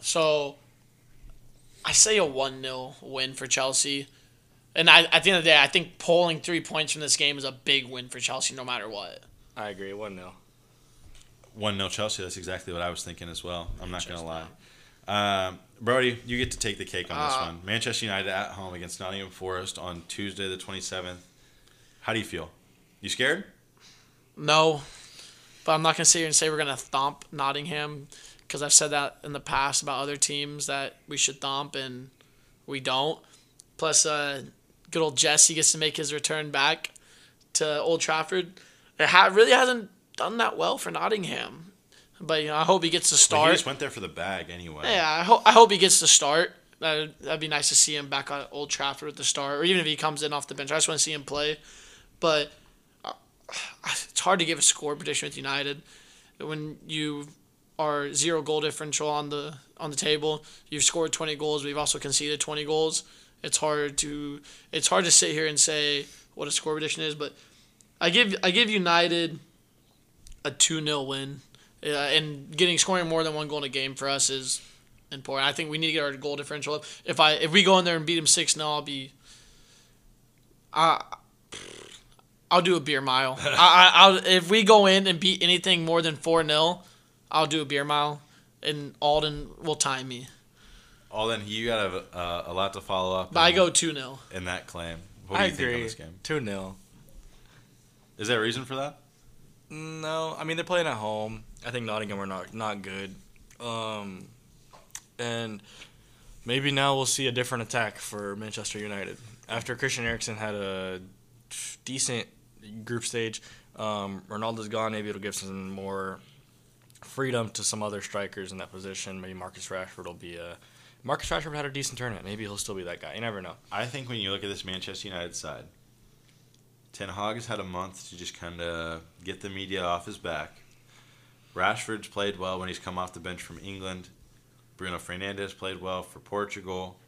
So I say a 1 0 win for Chelsea. And I, at the end of the day, I think pulling three points from this game is a big win for Chelsea no matter what. I agree. 1 0. 1 0 Chelsea. That's exactly what I was thinking as well. I'm not going to lie. Um, Brody, you get to take the cake on this Uh, one. Manchester United at home against Nottingham Forest on Tuesday, the 27th. How do you feel? You scared? No, but I'm not going to sit here and say we're going to thump Nottingham because I've said that in the past about other teams that we should thump and we don't. Plus, uh, good old Jesse gets to make his return back to Old Trafford. It ha- really hasn't done that well for Nottingham, but you know I hope he gets to But he start. just went there for the bag anyway. Yeah, I hope I hope he gets to start. That that'd be nice to see him back at Old Trafford at the start, or even if he comes in off the bench. I just want to see him play. But uh, (sighs) it's hard to give a score prediction with United when you are zero goal differential on the on the table. You've scored twenty goals. We've also conceded twenty goals. It's hard to it's hard to sit here and say what a score prediction is, but I give I give United a two 0 win. Uh, and getting scoring more than one goal in a game for us is important. I think we need to get our goal differential up. If I if we go in there and beat them six 0 I'll be. I. I'll do a beer mile. (laughs) I, I, I'll if we go in and beat anything more than four 0 I'll do a beer mile, and Alden will time me. Alden, you got a, uh, a lot to follow up. But I in- go two 0 in that claim. What do I you think agree. on this game? 2 0. Is there a reason for that? No, I mean they're playing at home. I think Nottingham are not not good, um, and maybe now we'll see a different attack for Manchester United after Christian Eriksen had a decent group stage. Um, Ronaldo's gone. Maybe it'll give some more freedom to some other strikers in that position. Maybe Marcus Rashford will be a. Marcus Rashford had a decent tournament. Maybe he'll still be that guy. You never know. I think when you look at this Manchester United side, Ten Hag has had a month to just kind of get the media off his back. Rashford's played well when he's come off the bench from England. Bruno Fernandes played well for Portugal.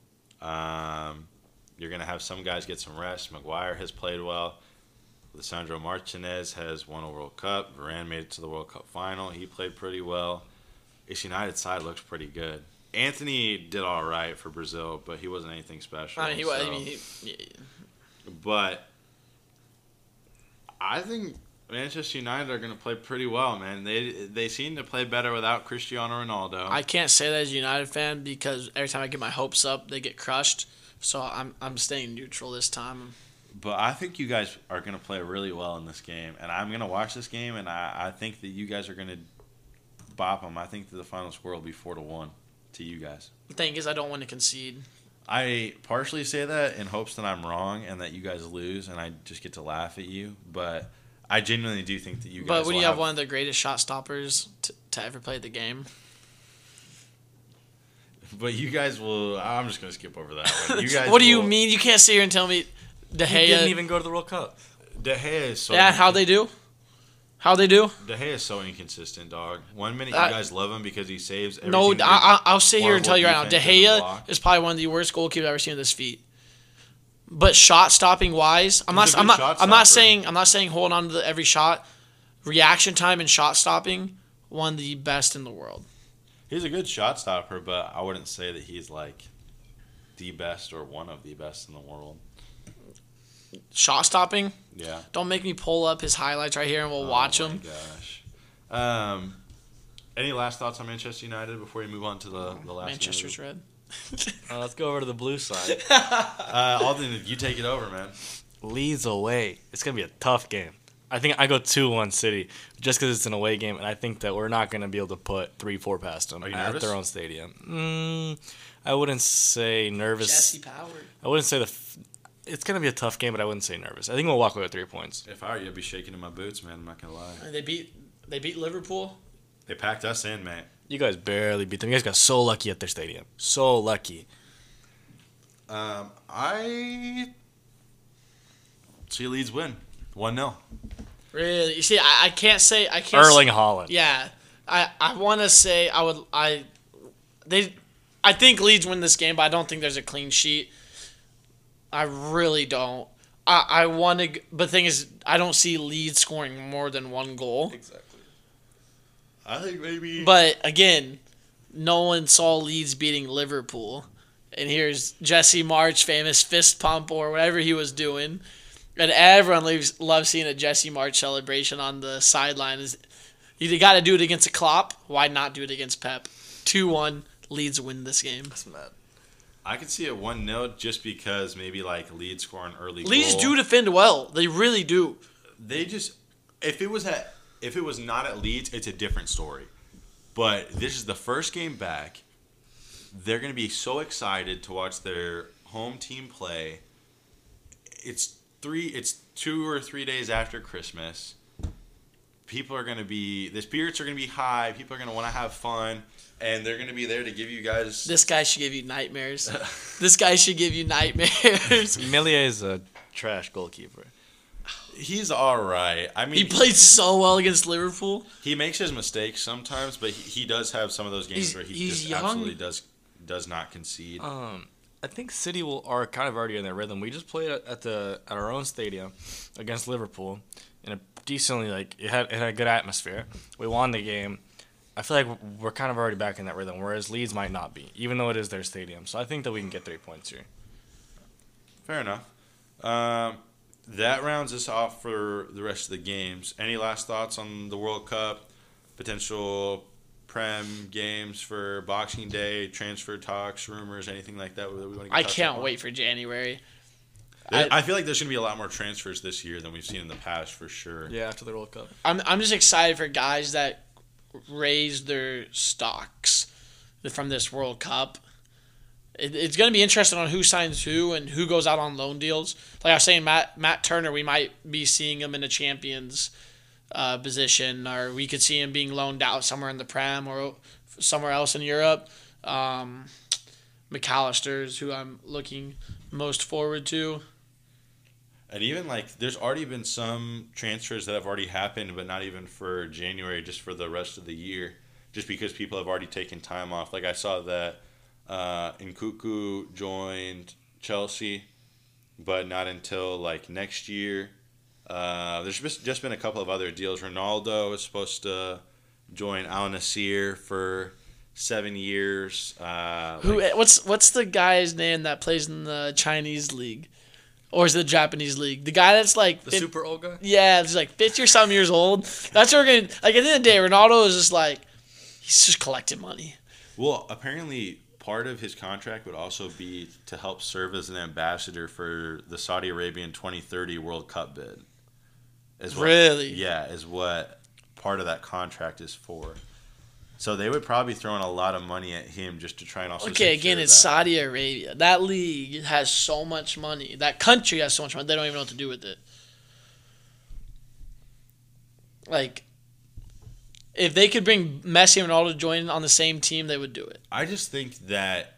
Um, you're going to have some guys get some rest. Maguire has played well. Lisandro Martinez has won a World Cup. Varane made it to the World Cup final. He played pretty well. This United side looks pretty good. Antony did all right for Brazil, but he wasn't anything special. I mean, he, was- I mean, he, but I think Manchester United are going to play pretty well, man. They they seem to play better without Cristiano Ronaldo. I can't say that as a United fan because every time I get my hopes up, they get crushed. So I'm I'm staying neutral this time. But I think you guys are going to play really well in this game, and I'm going to watch this game, and I, I think that you guys are going to bop them. I think that the final score will be four to one to you guys. The thing is, I don't want to concede. I partially say that in hopes that I'm wrong and that you guys lose, and I just get to laugh at you. But I genuinely do think that you guys. But when you have one of the greatest shot stoppers to, to ever play the game, But you guys will. I'm just gonna skip over that. One. (laughs) You guys. what do you will- mean? You can't sit here and tell me De He didn't even go to the World Cup. De Gea is so. yeah, how they do? How they do? De Gea is so inconsistent, dog. One minute Uh, you guys love him because he saves. Every No, I, I, I'll sit here and tell you right now, De defense in the Gea is probably one of the worst goalkeepers I've ever seen with this feet. But shot stopping wise, I'm He's not. a I'm not. I'm not saying. I'm not saying hold on to the, every shot. Reaction time and shot stopping, one of the best in the world. He's a good shot stopper, but I wouldn't say that he's like the best or one of the best in the world. Shot stopping. Yeah. Don't make me pull up his highlights right here and we'll watch oh my them. Gosh. Um, any last thoughts on Manchester United before we move on to the the last? Manchester's game? red. (laughs) Uh, let's go over to the blue side. (laughs) Uh, Alden, you take it over, man. Leeds away. It's gonna be a tough game. I think I go two one City just because it's an away game, and I think that we're not gonna be able to put three four past them at nervous? their own stadium. Mm, I wouldn't say nervous. Jesse Power. I wouldn't say the. F- it's gonna be a tough game, but I wouldn't say nervous. I think we'll walk away with three points. If I were you, I'd be shaking in my boots, man. I'm not gonna lie. They beat they beat Liverpool. They packed us in, man. You guys barely beat them. You guys got so lucky at their stadium. So lucky. Um, I see Leeds win one 0 Really? You see, I, I can't say I can't. Erling Haaland. Yeah, I I want to say I would I they I think Leeds win this game, but I don't think there's a clean sheet. I really don't. I I want to, but the thing is, I don't see Leeds scoring more than one goal. Exactly. I think maybe. But again, no one saw Leeds beating Liverpool, and here's Jesse Marsch famous fist pump or whatever he was doing, and everyone loves loves seeing a Jesse Marsch celebration on the sideline. Is you got to do it against a Klopp? Why not do it against Pep? Two one. Leeds win this game. That's mad. I could see it one 0 just because maybe like Leeds score an early. Leeds goal. do defend well. They really do. they just if it was at if it was not at Leeds, it's a different story. But this is the first game back. They're going to be so excited to watch their home team play. It's three. It's two or three days after Christmas. People are going to be the spirits are going to be high. People are going to want to have fun, and they're going to be there to give you guys. This guy should give you nightmares. (laughs) this guy should give you nightmares. (laughs) Meslier is a trash goalkeeper. He's all right. I mean, he played so well against Liverpool. He makes his mistakes sometimes, but he, he does have some of those games He's- where he he's just young. absolutely does does not concede. Um, I think City will are kind of already in their rhythm. We just played at at the at our own stadium against Liverpool in a decently like it had it had a good atmosphere. We won the game. I feel like we're kind of already back in that rhythm, whereas Leeds might not be, even though it is their stadium. So I think that we can get three points here. Fair enough. Um, that rounds us off for the rest of the games. Any last thoughts on the World Cup? Potential Prem games for Boxing Day, transfer talks, rumors, anything like that? that we want to I can't wait for January. I, I- I feel like there's going to be a lot more transfers this year than we've seen in the past for sure. Yeah, after the World Cup. I'm I'm just excited for guys that raise their stocks from this World Cup. It, it's going to be interesting on who signs who and who goes out on loan deals. Like I was saying, Matt Matt Turner, we might be seeing him in a champions uh, position, or we could see him being loaned out somewhere in the Prem or somewhere else in Europe. Um, Mac Allister's who I'm looking most forward to. And even like, there's already been some transfers that have already happened, but not even for January, just for the rest of the year, just because people have already taken time off. Like I saw that uh, Nkunku joined Chelsea, but not until like next year. Uh, there's just just been a couple of other deals. Ronaldo is supposed to join Al Nassr for seven years. Uh, Who? like- What's what's the guy's name that plays in the Chinese league, or is it the Japanese league? The guy that's like, The fif- super old guy. yeah, he's like fifty or some years old. That's what we're gonna like. At the end of the day, Ronaldo is just like, he's just collecting money. Well, apparently, part of his contract would also be to help serve as an ambassador for the Saudi Arabian 2030 World Cup bid. Is what, Really? Yeah, is what part of that contract is for. So they would probably throw in a lot of money at him just to try and also. Okay, again, it's that. Saudi Arabia. That league has so much money. That country has so much money. They don't even know what to do with it. Like, if they could bring Messi and Ronaldo to join on the same team, they would do it. I just think that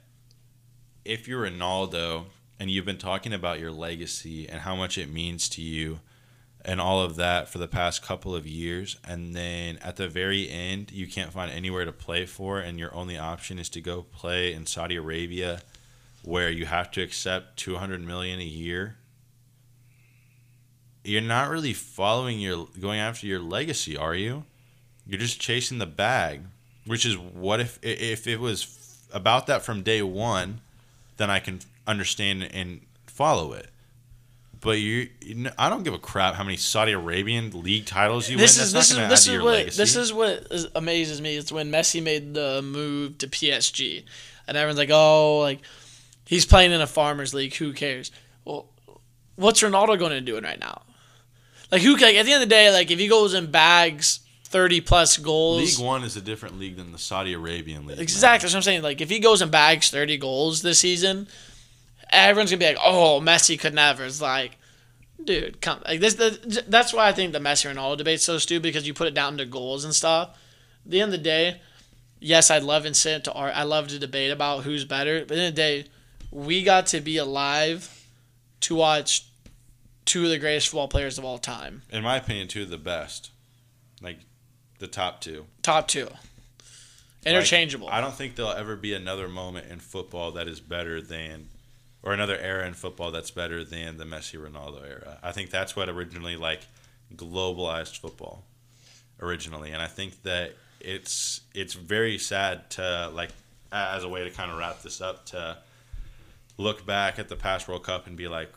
if you're Ronaldo and you've been talking about your legacy and how much it means to you and all of that for the past couple of years, and then at the very end, you can't find anywhere to play for, and your only option is to go play in Saudi Arabia where you have to accept 200 million a year. You're not really following your going after your legacy are you? You're just chasing the bag which is what if if it was about that from day one then i can understand and follow it but you, you know, I don't give a crap how many Saudi Arabian league titles you this win. is That's this not is going to add this is what legacy. this is what is, amazes me. It's when Messi made the move to PSG, and everyone's like, "Oh, like he's playing in a farmers league. Who cares?" Well, what's Ronaldo going to do right now? Like who? Like at the end of the day, like if he goes and bags thirty plus goals, League One is a different league than the Saudi Arabian league. Exactly. That's what I'm saying. Like, if he goes and bags 30 goals this season, everyone's gonna be like, "Oh, Messi could never." It's like, dude, come. Like this. The, that's why I think the Messi Ronaldo debate's so stupid because you put it down to goals and stuff. At the end of the day, yes, I'd love and sit to art. I love to debate about who's better. But at the end of the day, we got to be alive to watch two of the greatest football players of all time. In my opinion, two of the best, like the top two. Top two. Interchangeable. Like, I don't think there'll ever be another moment in football that is better than, or another era in football that's better than the Messi Ronaldo era. I think that's what originally like globalized football, originally, and I think that it's it's very sad to like as a way to kind of wrap this up to look back at the past World Cup and be like,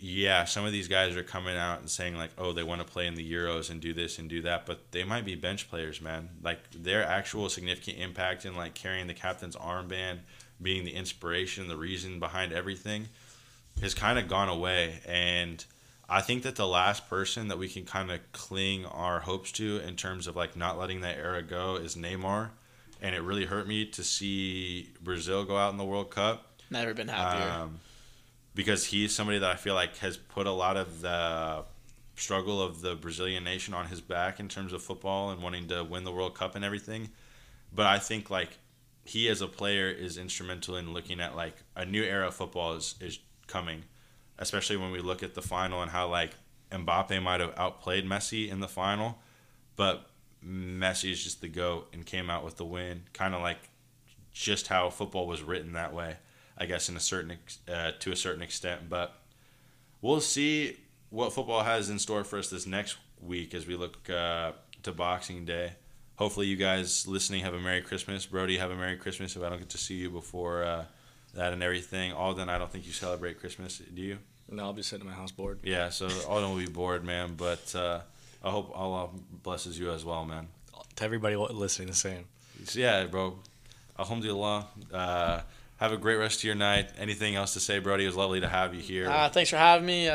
yeah, some of these guys are coming out and saying like, oh, they want to play in the Euros and do this and do that, but they might be bench players, man. Like their actual significant impact in like carrying the captain's armband, being the inspiration, the reason behind everything, has kind of gone away. And I think that the last person that we can kind of cling our hopes to in terms of like not letting that era go is Neymar. And it really hurt me to see Brazil go out in the World Cup Never been happier. um, because he's somebody that I feel like has put a lot of the struggle of the Brazilian nation on his back in terms of football and wanting to win the World Cup and everything. But I think like he as a player is instrumental in looking at like a new era of football is, is coming, especially when we look at the final and how like Mbappe might have outplayed Messi in the final, but Messi is just the goat and came out with the win, kind of like just how football was written that way. I guess in a certain uh, to a certain extent, but we'll see what football has in store for us this next week as we look uh, to Boxing Day. Hopefully, you guys listening have a Merry Christmas. Brody, have a Merry Christmas. If I don't get to see you before uh, that and everything, Alden, I don't think you celebrate Christmas. Do you? No, I'll be sitting in my house bored. Yeah, so Alden will be bored, man. But uh, I hope Allah blesses you as well, man. To everybody listening, the same. So, yeah, bro. Alhamdulillah. Uh, have a great rest of your night. Anything else to say, Brody? It was lovely to have you here. Uh, thanks for having me.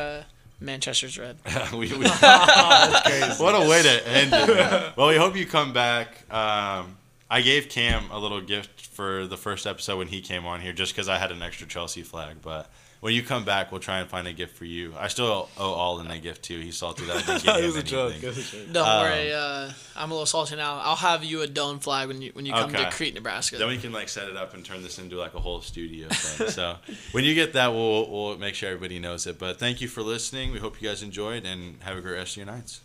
Manchester's red. (laughs) we, we, (laughs) (laughs) what a way to end it. man. Well, we hope you come back. Um, I gave Cam a little gift for the first episode when he came on here, just because I had an extra Chelsea flag. But when you come back, we'll try and find a gift for you. I still owe Alden a gift too. He's salty that I didn't (laughs) it was a joke. anything. It a joke. Don't Um, worry. Uh, I'm a little salty now. I'll have you a dome flag when you when you come Okay. to Crete, Nebraska. Then we can like set it up and turn this into like a whole studio thing. so when you get that, we'll we'll make sure everybody knows it. But thank you for listening. We hope you guys enjoyed and have a great rest of your nights.